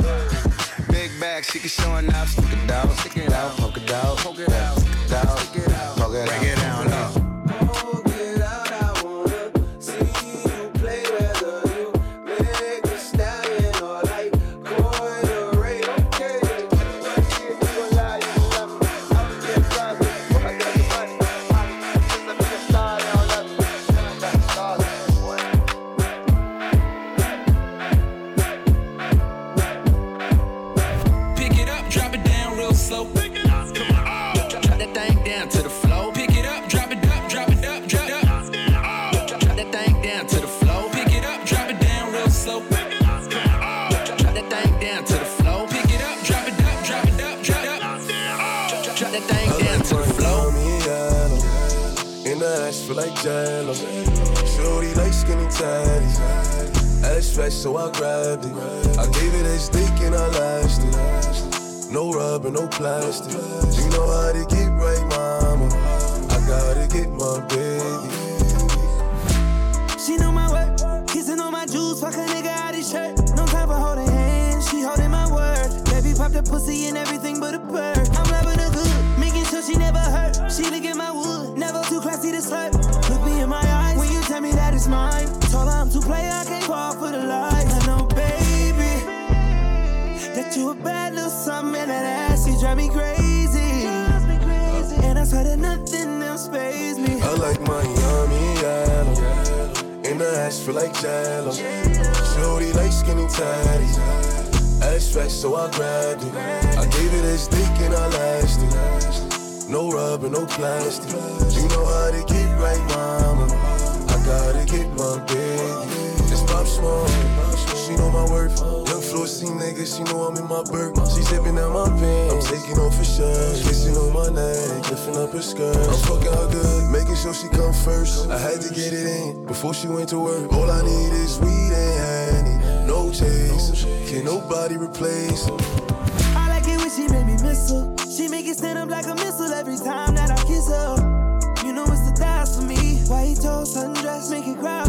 Big bag, she can show enough. Stick it out, stick it out, poke it out, poke it out, stick it out, stick it out, poke it out. Jello. Shorty like skinny tatties. Ass fat, so I grabbed it. I gave it a stick and I lashed it. No rubber, no plastic. You know how to get right, mama. I gotta get my baby. She know my work, kissing on my juice, fuck a nigga out his shirt. No time for holding hands, she holding my word. Baby pop the pussy and everything but a bird. I'm loving her good, making sure she never hurt. She look at my wood, drive me crazy. And I swear that nothing else pays me. I like Miami yellow. In the ass feel like jello. Shorty like skinny tatties. Ass fat, so I grabbed it. I gave it a stick and I lashed it. No rubber, no plastic. You know how to get right, mama. Nigga, she know I'm in my burp. She zipping out my pants. I'm taking off her shirt. Kissing on my neck, lifting up her skirt. I'm fucking her good, making sure she come first. I had to get it in before she went to work. All I need is weed and honey. No chase, can nobody replace. I like it when she make me miss her. She make it stand up like a missile every time that I kiss her. You know it's the thighs for me. White toast, sundress, make it cry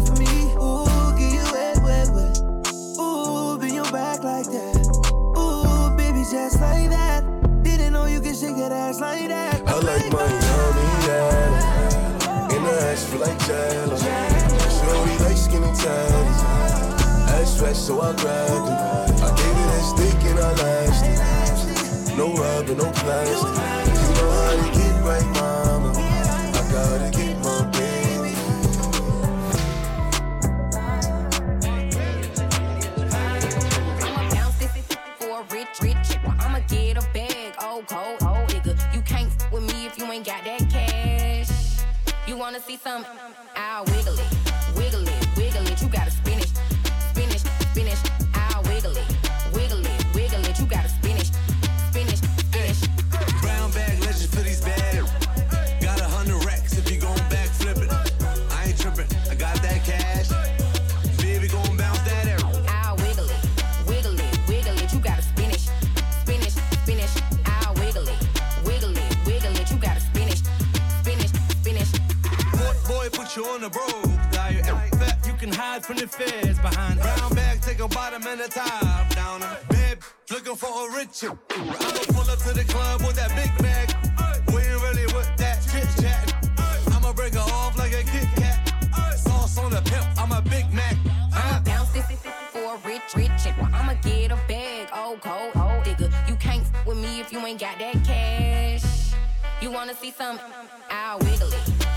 Fat, so I grabbed it. I gave it a stick and I lashed it. No rubber, no plastic. You know how to get right, mama. I gotta get my baby. I'ma bounce this for rich, rich. I'ma get a bag, oh cold, oh nigga. You can't with me if you ain't got that cash. You wanna see some? You on the road. Fat you can hide from the feds behind. Brown bag, take a bottom and a top down. Babe, looking for a richer. I'ma pull up to the club with that big bag. We ain't really with that chit chat. I'ma break her off like a Kit Kat. Sauce on the pimp, I'm a Big Mac. I'ma bounce this for a rich, rich chick. I'ma get a bag, oh cold, oh nigga. You can't f- with me if you ain't got that cash. You wanna see some? I'll wiggle it,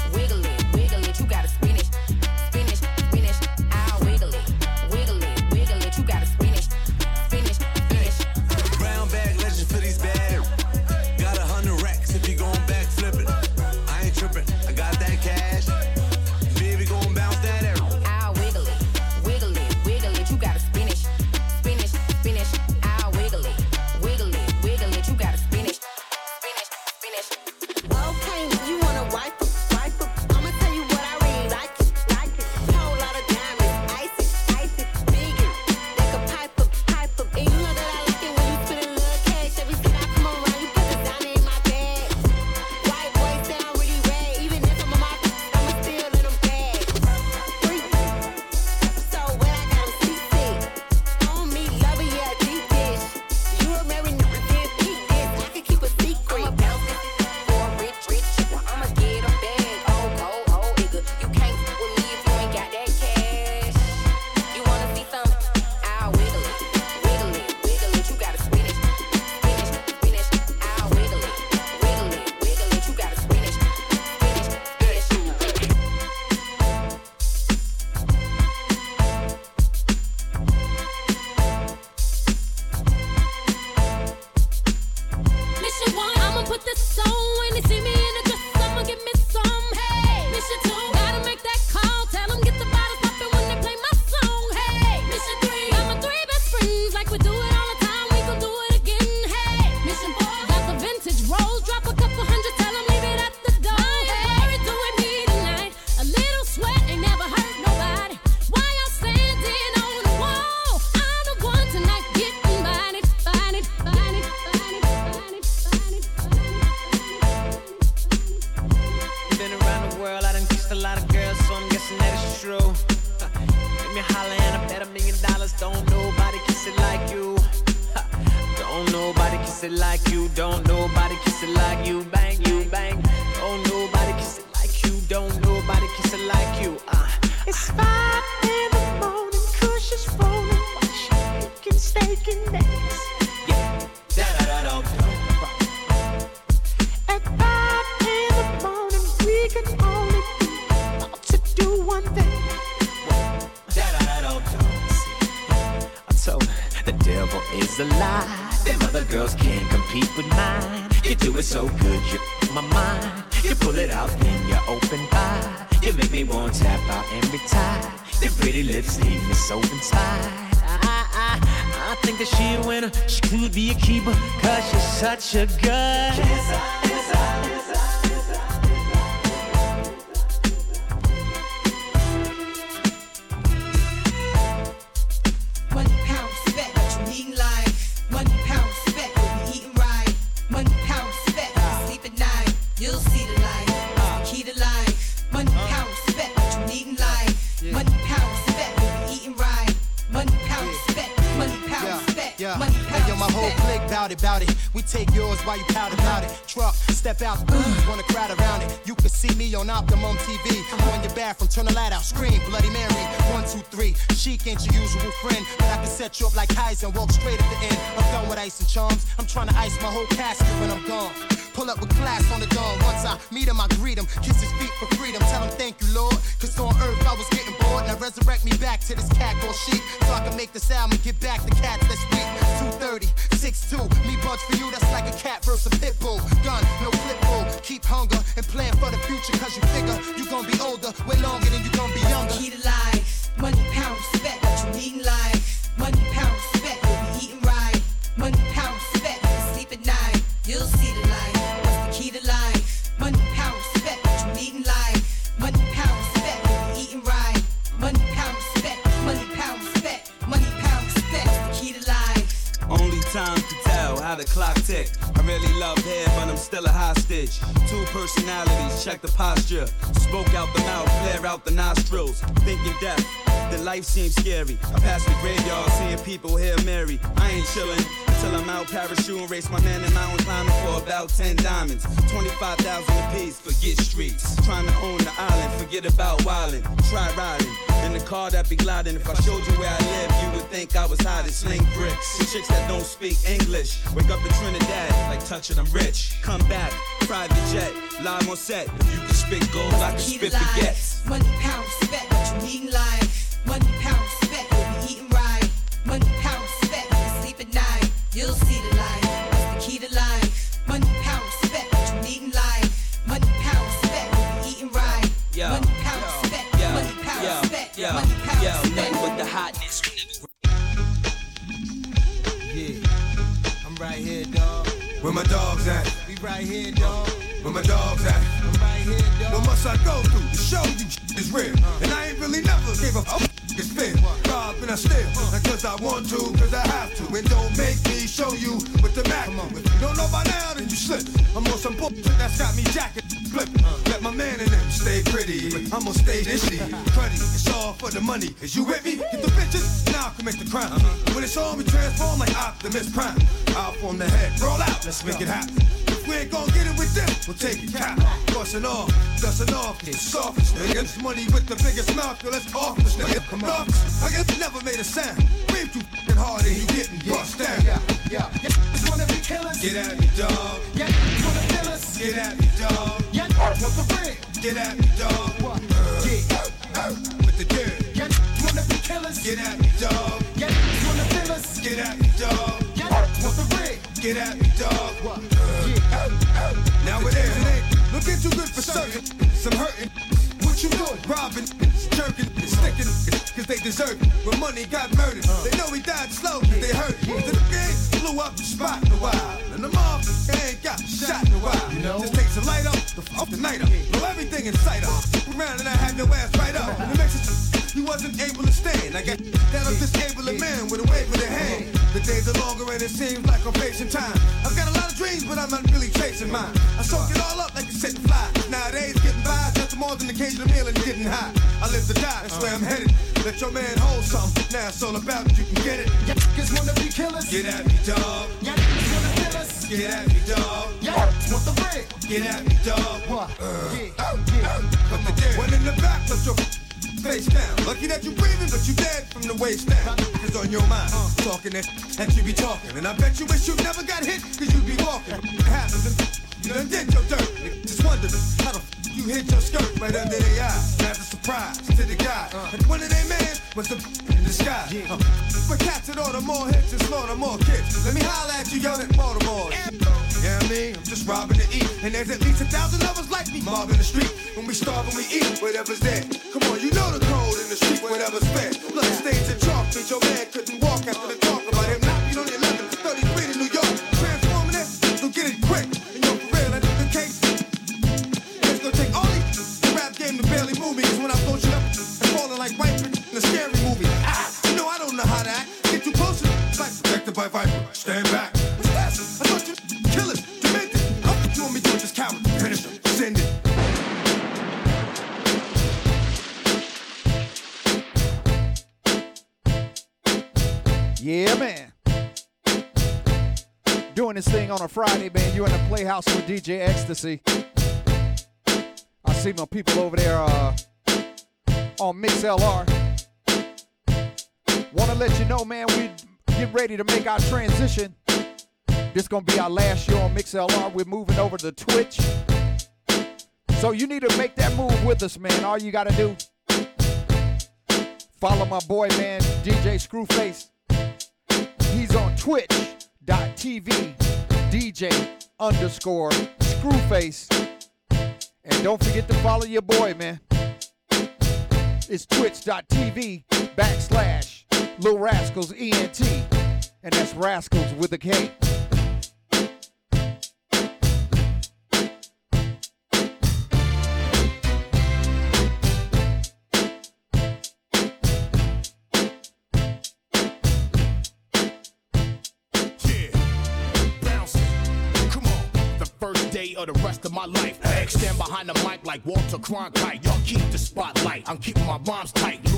such a good. Money pound spec, what you eating like? Money pound spec, what we eating right? Money pound spec, sleep at night. You'll see the light. It's the key to life. Money pound spec, what you eating like? Money pound spec, what we eating right? Money pound spec, money pound spec, Yeah. money Hey, yo, my whole clique bout it, bout it. We take yours while you pout about it. Truck, step out, wanna crowd around it. You can see me on Optimum TV. I'm on your bathroom, turn the light out, scream, Bloody Mary. One, two, three. Chic ain't your usual friend, but I can set you up like Keyser and walk straight at the end. I'm done with ice and charms. I'm trying to ice my whole casket when I'm gone. Pull up with class on the dawn. Once I meet him, I greet him. Kiss his feet for freedom. Tell him thank you, Lord. Cause on earth I was getting bored. Now resurrect me back to this cat called sheep. So I can make this album and get back the cats that's weak. 230, 6'2. Me buds for you, that's like a cat versus a pit bull. Gun, no flip bull. Keep hunger and plan for the future. Cause you figure you gon' be older way longer than you gon' be younger. Key to life. Money pound spec, what you eating like? Money pound spec, what we eating right? Money spec, we sleep at night. You'll how the clock tick. Really love hair, but I'm still a hostage. Two personalities, check the posture. Smoke out the mouth, flare out the nostrils. Thinking death, the life seems scary. I pass the graveyard, seeing people here Mary. I ain't chillin' until I'm out parachuting, race my man in mountain climbing for about 10 diamonds. 25,000 apiece, forget streets. Trying to own the island, forget about wildin'. Try riding in the car that be gliding. If I showed you where I live, you would think I was hiding. Sling bricks, chicks that don't speak English. Wake up in Trinidad, like touching, I'm rich. Come back, private jet, live on set. If you can spit gold, I can spit life. Money pound spec, what you eating like? Money pound spec, what we eating right? Money pound spec, we sleep at night. You'll see the light. What's the key to life? Money pound spec, what you eating like? Money pound spec, what we eating right? Yo, Money pound spec, money yo, spec, yo, money yo, spec. nothing but the hotness. Where my dogs at? We right here, dog. Where my dogs at? I'm right here, dog. What must I go through to show you is real? And I ain't really never gave a fuck. It's fair. Rob and I steal. Not cause I want to, cause I have to. And don't make me show you with the Mac. If you don't know by now, then you slip. I'm on some bullshit that's got me jacking. Flipping. Let my man in them stay pretty. But I'm gonna stay this [LAUGHS] Cruddy, it's all for the money. Is you with me? Get the bitches, now I can make the crime. When it's all, we transform like Optimus Prime. Out from the head, roll out, let's make it happen. We ain't gonna get it with them, we'll take it cap. Bustin' off, dustin' off, get softest niggas. Money with the biggest mouth, yo, let's off this nigga. Come on. I guess never made a sound. Breathe too fucking hard and he getting bust down. Yeah, yeah. Just wanna be killers. Get at me, dog. Yeah, just wanna kill us. Get at me, dog. Yeah, want the bread. Get at me, dog. Yeah, With the dirt. yeah. Just wanna be killers. Get at me, dog. Yeah, just wanna kill us. Get at me, dog. Yeah, want the bread. Get at me, dog. Now it is, it ain't looking too good for certain. Some hurting. What you doing? Robbing, jerking, sticking, cause they deserve it. When money got murdered, they know he died slow, cause they hurt. The game blew up the spot in a while. And the mob ain't got shot in a while. You know? Just takes a light up, the off the night up. Blow everything in sight up. Look around and I had no ass right up. And it makes it he wasn't able to stand. I got that'll disable a man with a wave of the hand. The days are longer and it seems like I'm facing time. I've got a lot of dreams, but I'm not really chasing mine. I soak it all up like a set fly. Nowadays, getting by nothing more than occasional meal and getting high. I live to die, that's where I'm headed. Let your man hold something. Now it's all about it. you can get it. Y'all niggas wanna be killers. Get at me, dog. Y'all niggas wanna kill us. Get at me, dog. Y'all want the bread. Get at me, dog. What? Uh, but uh, uh, the dead one in the back, put your face down. Lucky that you breathing, but you dead from the waist down. Cause on your mind, talking that, that you be talking. And I bet you wish you never got hit, cause you be walking. It happens, and you done did your dirt. Just wondering how the you hit your skirt right under their eyes. That's a surprise to the guy. And one of they man was the in the sky. Uh, but cats it the more hits and slaughter more kids. Let me holler at you, yell at Baltimore. Yeah, I mean, I'm just robbing to eat. And there's at least a thousand of us like me. Mob in the street. When we starve and we eat, whatever's there. Come on, you know the code in the street, whatever's fair. Look, stage and chalk, means your man couldn't walk after the talk about him knocking on the 11, 33 a scary movie. Ah, you know I don't know how to act. Get too close to the like protected by Viper. Stand back. What's that? I thought you killers, demented. How what you want me this coward? Finish him. Send it. Yeah, man. Doing this thing on a Friday, man. You in the Playhouse with DJ Ecstasy. I see my people over there uh, on MixLR. Want to let you know, man, we get ready to make our transition. This gonna be our last show on MixLR. We're moving over to Twitch. So you need to make that move with us, man. All you gotta do, follow my boy, man, DJ Screwface. He's on twitch.tv, DJ underscore Screwface. And don't forget to follow your boy, man. It's twitch.tv backslash Lil Rascals ENT. And that's Rascals with a K. On. The first day of the rest of my life. Stand behind the mic like Walter Cronkite. Y'all keep the spotlight. I'm keeping my rhymes tight.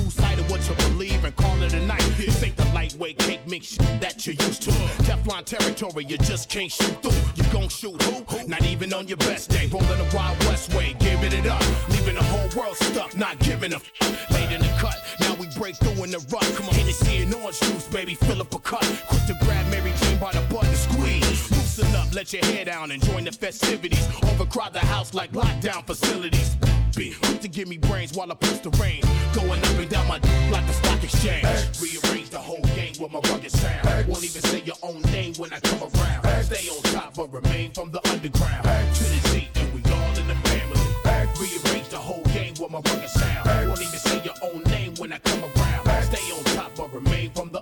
What you believe and call it a night. This ain't the lightweight cake mix that you used to. Teflon territory, you just can't shoot through. You gon' shoot who? Not even on your best day. Rolling the Wild West way, giving it up. Leaving the whole world stuck, not giving a f- Late in the cut, now we break through in the rut. Come on, Hennessy and orange juice, baby, fill up a cup. Quick to grab Mary Jane by the butt and squeeze. Loosen up, let your hair down and join the festivities. Overcrowd the house like lockdown facilities. Be quick to give me brains while I push the reins. Going up and down my d- like a stock exchange. Rearrange the whole game with my rugged sound. Won't even say your own name when I come around. Stay on top but remain from the underground. To the Z and we all in the family. Rearrange the whole game with my rugged sound. Won't even say your own name when I come around. Stay on top but remain from the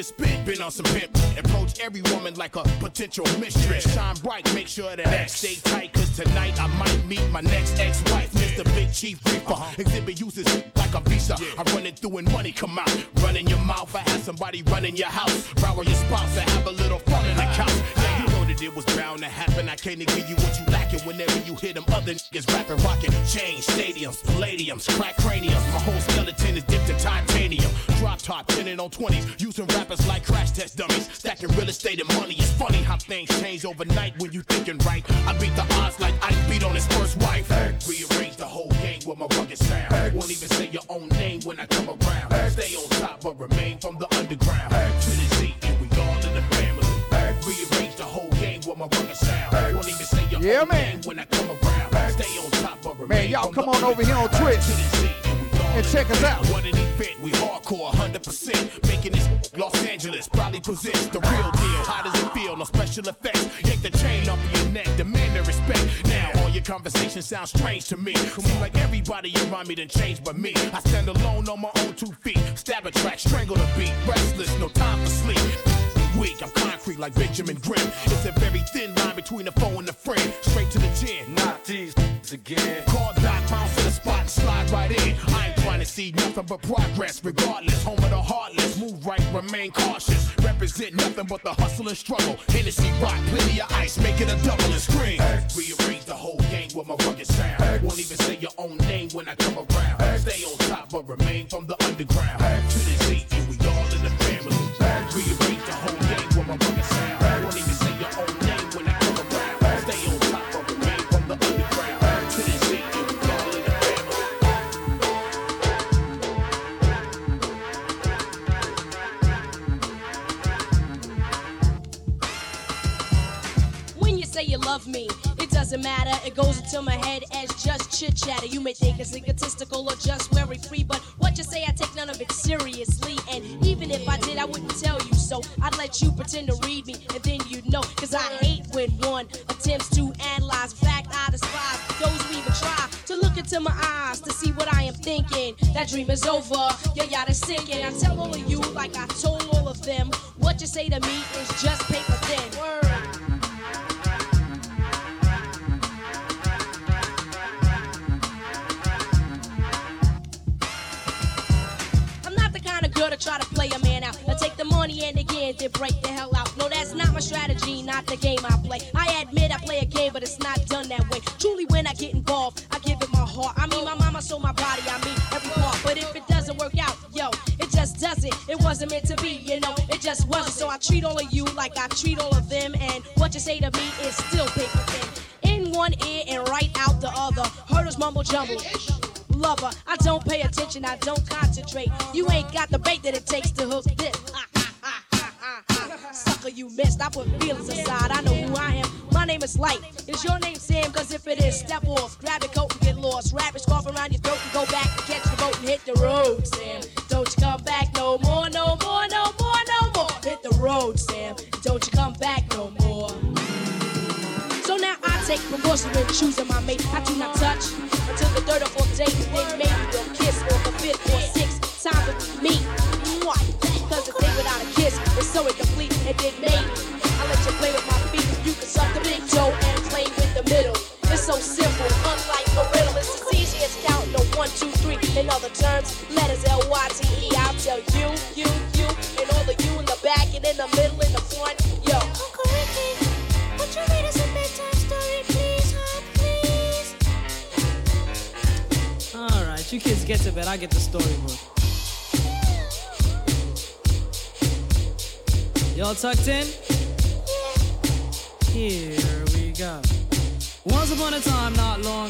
Xzibit spit, been on some pimp. Approach every woman like a potential mistress. Shine bright, make sure that X stay tight. Cause tonight I might meet my next ex-wife, Mr. Big Chief Reaper. Xzibit uses like a visa. I run it through and money come out. Run in your mouth, I have somebody running your house. Rower your spouse, I have a little fun in the couch. Yeah, that it was bound to happen. I can't give you what you lacking whenever you hear them other niggas rapping, rocking. Change stadiums, palladiums, crack craniums. My whole skeleton is dipped in titanium. Drop top, tinted on 20s. Using rappers like crash test dummies. Stacking real estate and money. It's funny how things change overnight when you thinking right. I beat the odds like I beat on his first wife. Rearrange the whole game with my rugged sound. Won't even say your own name when I come around. Stay on top but remain from the underground. To my rugged sound. Won't even say your Yeah, man. when I come around. Stay on top but remain Man, y'all come on over here on Twitch and check us out. What an event, we hardcore, 100%. Making this Los Angeles probably presents the real deal. How does it feel? No special effects. Yank the chain off your neck, demand the respect. Now all your conversation sounds strange to me. Seem like everybody around me done changed but me. I stand alone on my own two feet. Stab a track, strangle the beat. Restless, no time for sleep. Weak, I'm concrete like Benjamin Grimm. It's a very thin line between a foe and a friend. Straight to the chin. Not these again. Call Doc, bounce to the spot and slide right in. I ain't trying to see nothing but progress. Regardless, home of the heartless. Move right, remain cautious. Represent nothing but the hustle and struggle. Hennessy rock, plenty of ice, make it a double and scream. Rearrange the whole game with my rugged sound. Won't even say your own name when I come around. Stay on top but remain from the underground. To the Z and we say you love me, it doesn't matter. It goes into my head as just chit chatter. You may think it's egotistical or just very free, but what you say, I take none of it seriously. And even if I did, I wouldn't tell you so. I'd let you pretend to read me, and then you'd know. Cause I hate when one attempts to analyze. Fact, I despise those who even try to look into my eyes to see what I am thinking. That dream is over, your yacht is sinking. I tell all of you, like I told all of them, what you say to me is just paper thin. Word. Try to play a man out. I take the money and again then break the hell out. No, that's not my strategy, not the game I play. I admit I play a game, but it's not done that way. Truly, when I get involved, I give it my heart. I mean, my mama sold my body, I mean every part. But if it doesn't work out, yo, it just doesn't. It wasn't meant to be, you know, it just wasn't. So I treat all of you like I treat all of them, and what you say to me is still paper thin. In one ear and right out the other. Hurdles mumble jumble lover. I don't pay attention, I don't concentrate. You ain't got the bait that it takes to hook this. [LAUGHS] Sucker, you missed. I put feelings aside. I know who I am. My name is Lyte. Is your name Sam? Cause if it is, step off. Grab your coat and get lost. Wrap your scarf around your throat and go back and catch the boat and hit the road, Sam. Don't you come back no more, no more, no more, no more. Hit the road, Sam. Don't you come back no more. So now I take precaution when choosing my mate. I do not touch until the third or fourth date. In other terms, letters L Y T E. I'll tell you, you, you, and all the you in the back and in the middle and the front. Yo. Uncle Ricky, would you read us bedtime story, please, huh, please? Alright, you kids get to bed, I get the storybook. Y'all tucked in? Here we go. Once upon a time, not long ago, when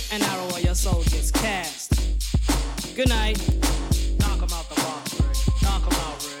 and narrow, or your soul gets cast. Good night. Knock him out the box, Rick. Out, Rick.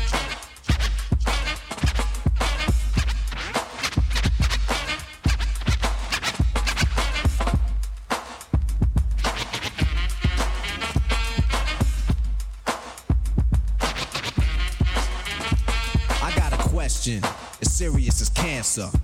cancer.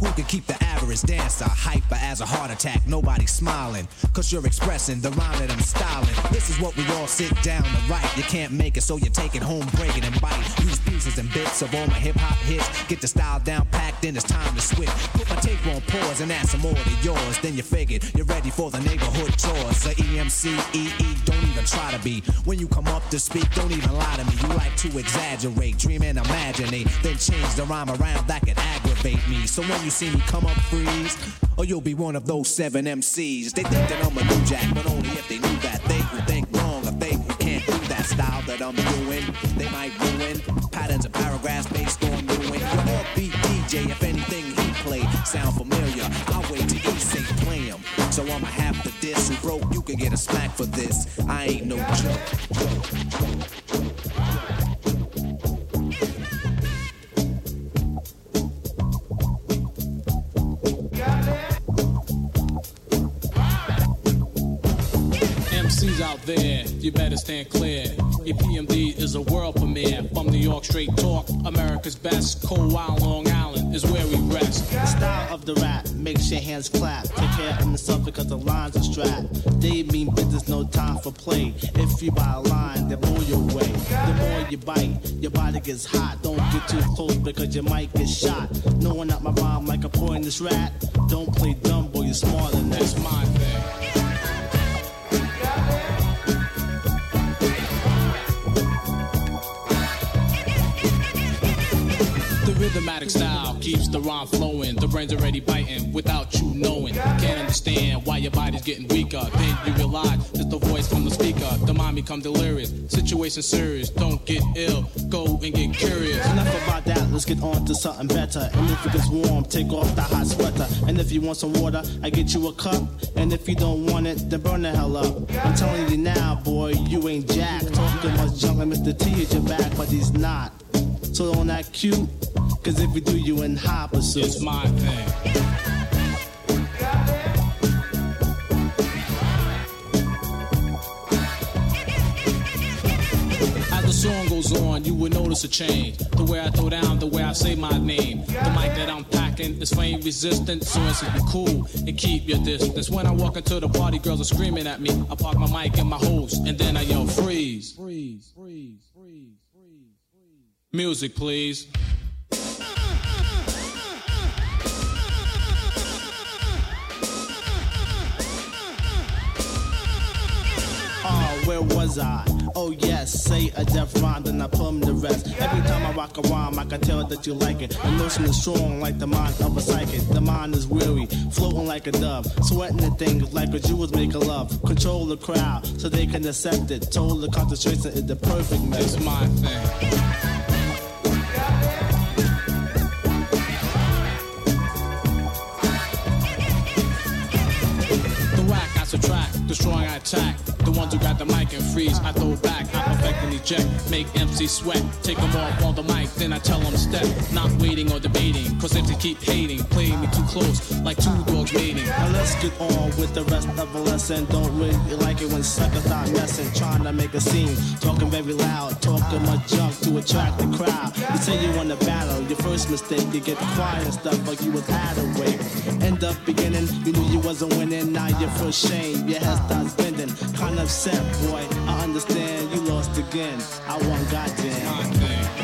Who can keep the average dancer hyper as a heart attack? Nobody smiling. Cause you're expressing the rhyme that I'm styling. This is what we all sit down to write. You can't make it, so you take it home, break it and bite. Use pieces and bits of all my hip hop hits. Get the style down packed, then it's time to switch. Put my tape on pause and add some more to yours. Then you figured you're ready for the neighborhood chores. The EMC, EE, don't even try to be. When you come up to speak, don't even lie to me. You like to exaggerate, dream and imaginate. Then change the rhyme around that could aggravate me. So when you see me come up, freeze. Or you'll be one of those seven MCs. They think that I'm a new jack, but only if they knew that. They who think wrong, if they can't do that style that I'm doing. They might ruin patterns and paragraphs based on doing. Your upbeat DJ, if anything he play sound familiar, I'll wait till he say play him. So I'ma have get a smack for this. I ain't no joke. You better stand clear. EPMD is a world premiere. From New York, straight talk, America's best. Cold Wild Long Island is where we rest. The style of the rap makes your hands clap. Take care of yourself because the lines are strapped. They mean business, no time for play. If you buy a line, they blow you away. The more you bite, your body gets hot. Don't get too close because you might get shot. Knowing out my rhyme like a poisonous rat. Don't play dumb, boy, you're smarter than that. It's my thing. Rhythmatic style keeps the rhyme flowing. The brain's already biting without you knowing. Can't understand why your body's getting weaker. Then you realize it's the voice from the speaker. The mind become delirious. Situation serious. Don't get ill. Go and get curious. Enough about that, let's get on to something better. And if it gets warm, take off the hot sweater. And if you want some water, I get you a cup. And if you don't want it, then burn the hell up. I'm telling you now, boy, you ain't Jack. Talking much junk like Mr. T is your back, but he's not. So don't act cute, cause if we do, you in high pursuit. It's my thing. As the song goes on, you will notice a change. The way I throw down, the way I say my name. The mic that I'm packing is flame resistant, so it's be cool and keep your distance. When I walk into the party, girls are screaming at me. I park my mic in my hose, and then I yell freeze. Freeze, freeze, freeze, freeze, freeze. Music, please. Where was I? Oh yes, say a deaf rhyme, then I plumb the rest. Every time I rock a rhyme, I can tell that you like it. The notion is strong like the mind of a psychic. The mind is weary, floating like a dove, sweating the things like a jewels make a love. Control the crowd so they can accept it. Total concentration is the perfect method. It's my thing. The whack I subtract, the destroying, I attack. The ones who got the mic and freeze, I throw back. I perfect and eject, make MC sweat. Take them off on the mic, then I tell them step. Not waiting or debating, cause if they keep hating, playing me too close, like two dogs mating. Now let's get on with the rest of the lesson. Don't really like it when suckers start messing, trying to make a scene. Talking very loud, talking much junk to attract the crowd. You say you want to battle, your first mistake, you get quiet and stuff like you was out of. End up beginning, you knew you wasn't winning, now you're for shame. Your head starts bending, kind of upset, boy. I understand you lost again. I won, goddamn.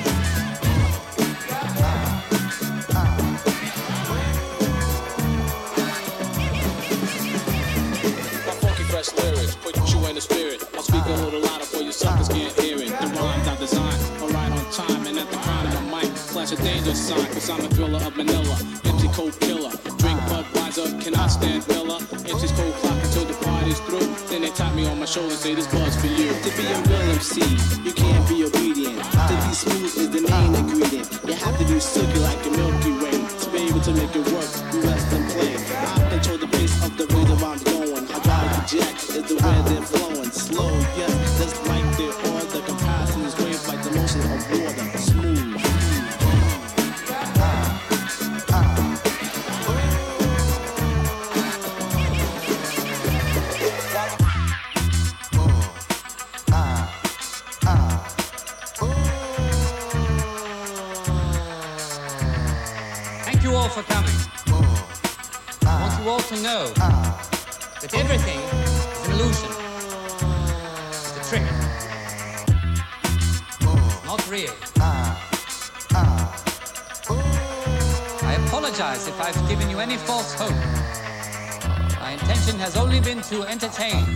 Lyrics put you in the spirit. I'll speak a little louder for you suckers can't hear it. The rhymes I design on time and at the of the mic. Flash a danger sign, cause I'm a thriller of Manila. MC cold killer. Drink Budweiser, cannot stand Miller. MC's cold the through. Then they tap me on my shoulder, say this buzz for you. To be a real MC, you can't be obedient. To be smooth is the main ingredient. You have to be silky like a Milky Way. To be able to make it work, you rest and play. I control the pace of the rhythm I'm going. Hydraulic jack is the way they're flowing. I want you all to know that everything is an illusion. It's a trick. Not real. I apologize if I've given you any false hope. My intention has only been to entertain.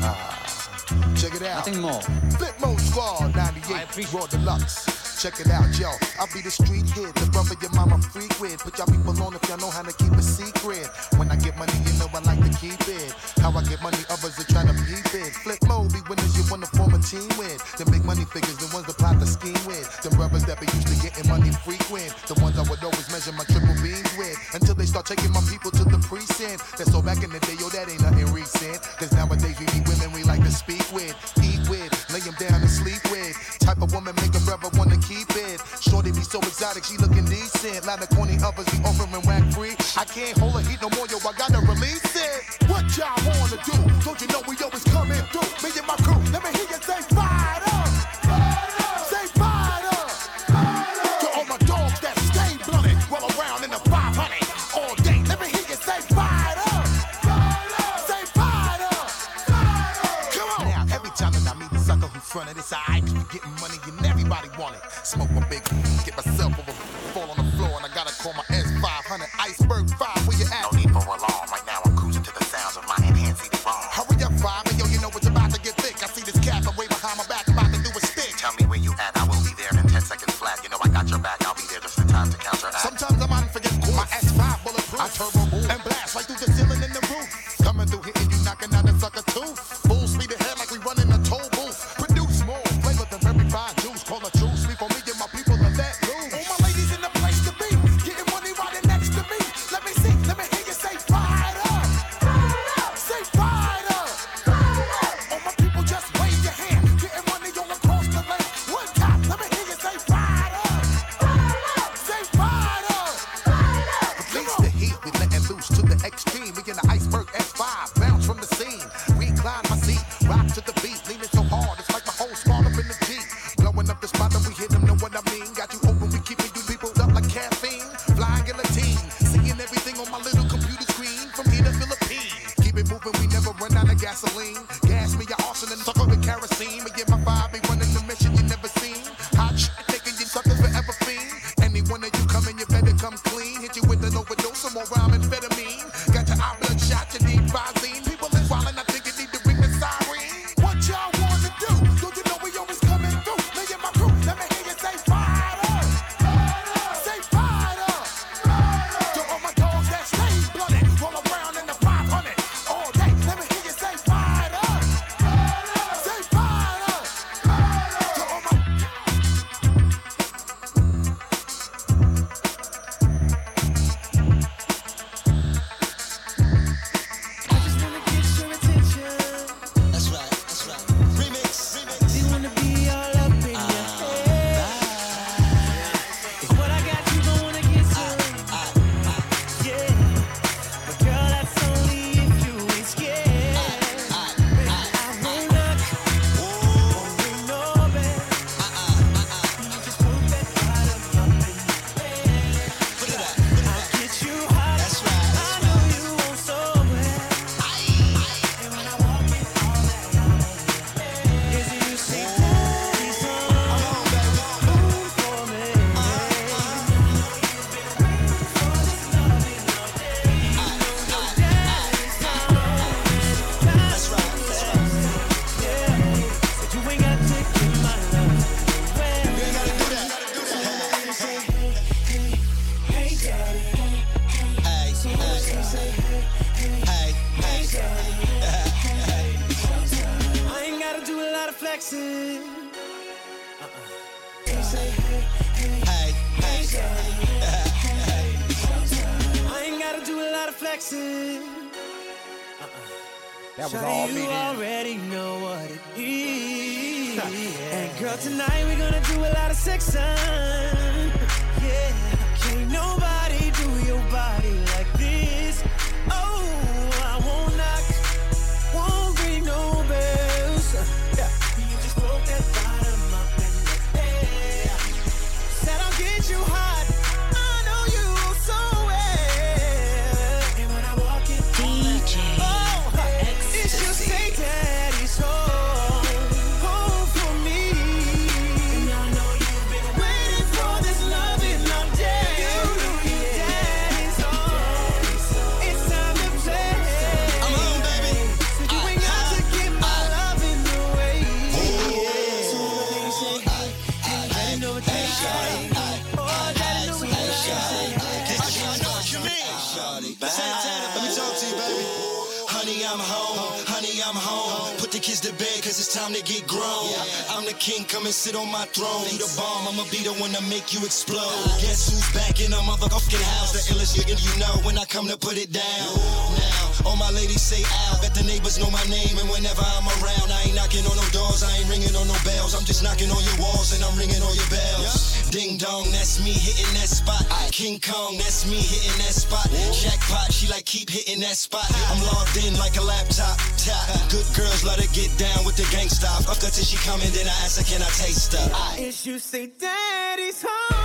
Check it out. Nothing more. Flip Mode Squad 98 Raw Deluxe. Check it out, yo. I'll be the street hit, the brother your mama with. Put y'all people on if y'all know how to keep a secret. When I get money, you know I like to keep it. How I get money, others are trying to peep it. Flip mode, be winners you wanna form a team with. The big money figures, the ones that plot the scheme with. The brothers that be used to getting money frequent. The ones I would always measure my triple beams with. Until they start taking my people to the precinct. That's so back in the day, yo, that ain't nothing recent. Cause nowadays we need women we like to speak with, so exotic, she looking decent. Lot of corny others be offering whack free. I can't hold her heat no more, yo, I gotta release it. What y'all wanna do? Don't you know we always coming through? Do a lot of flexing. That was Shawty, all you already know what it [LAUGHS] is. And girl, tonight we're gonna do a lot of sexing. Yeah, bed, cause it's time to get grown. I'm the king, come and sit on my throne. You the bomb, I'ma be the one to make you explode. Guess who's back in a motherfucking house? The illest nigga you know when I come to put it down. Now, all my ladies say ow. Bet the neighbors know my name, and whenever I'm around, I ain't knocking on no doors, I ain't ringing on no bells. I'm just knocking on your walls, and I'm ringing on your bells. Ding dong, that's me hitting that spot. King Kong, that's me hitting that spot. Jackpot, she like keep hitting that spot. I'm logged in like a laptop. Top. Good girls let her get down with the gangsta. Fuck her till she coming, then I ask her, can I taste her? If you say daddy's home,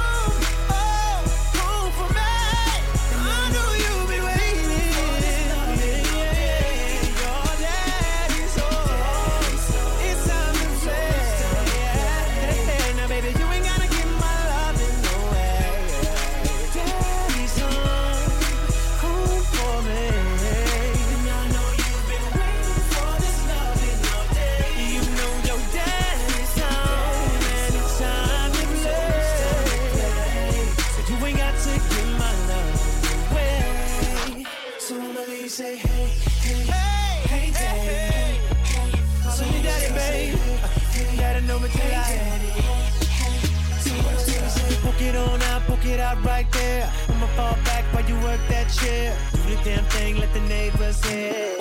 out, right there. I'ma fall back while you work that chair. Do the damn thing, let the neighbors hear.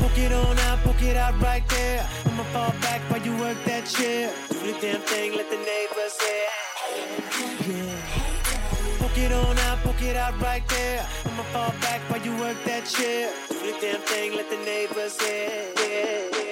Poke it on out, poke it out right there. I'ma fall back while you work that chair. Do the damn thing, let the neighbors hear. Yeah. Poke it on out, poke it out right there. I'ma fall back while you work that chair. Do the damn thing, let the neighbors hear. Yeah.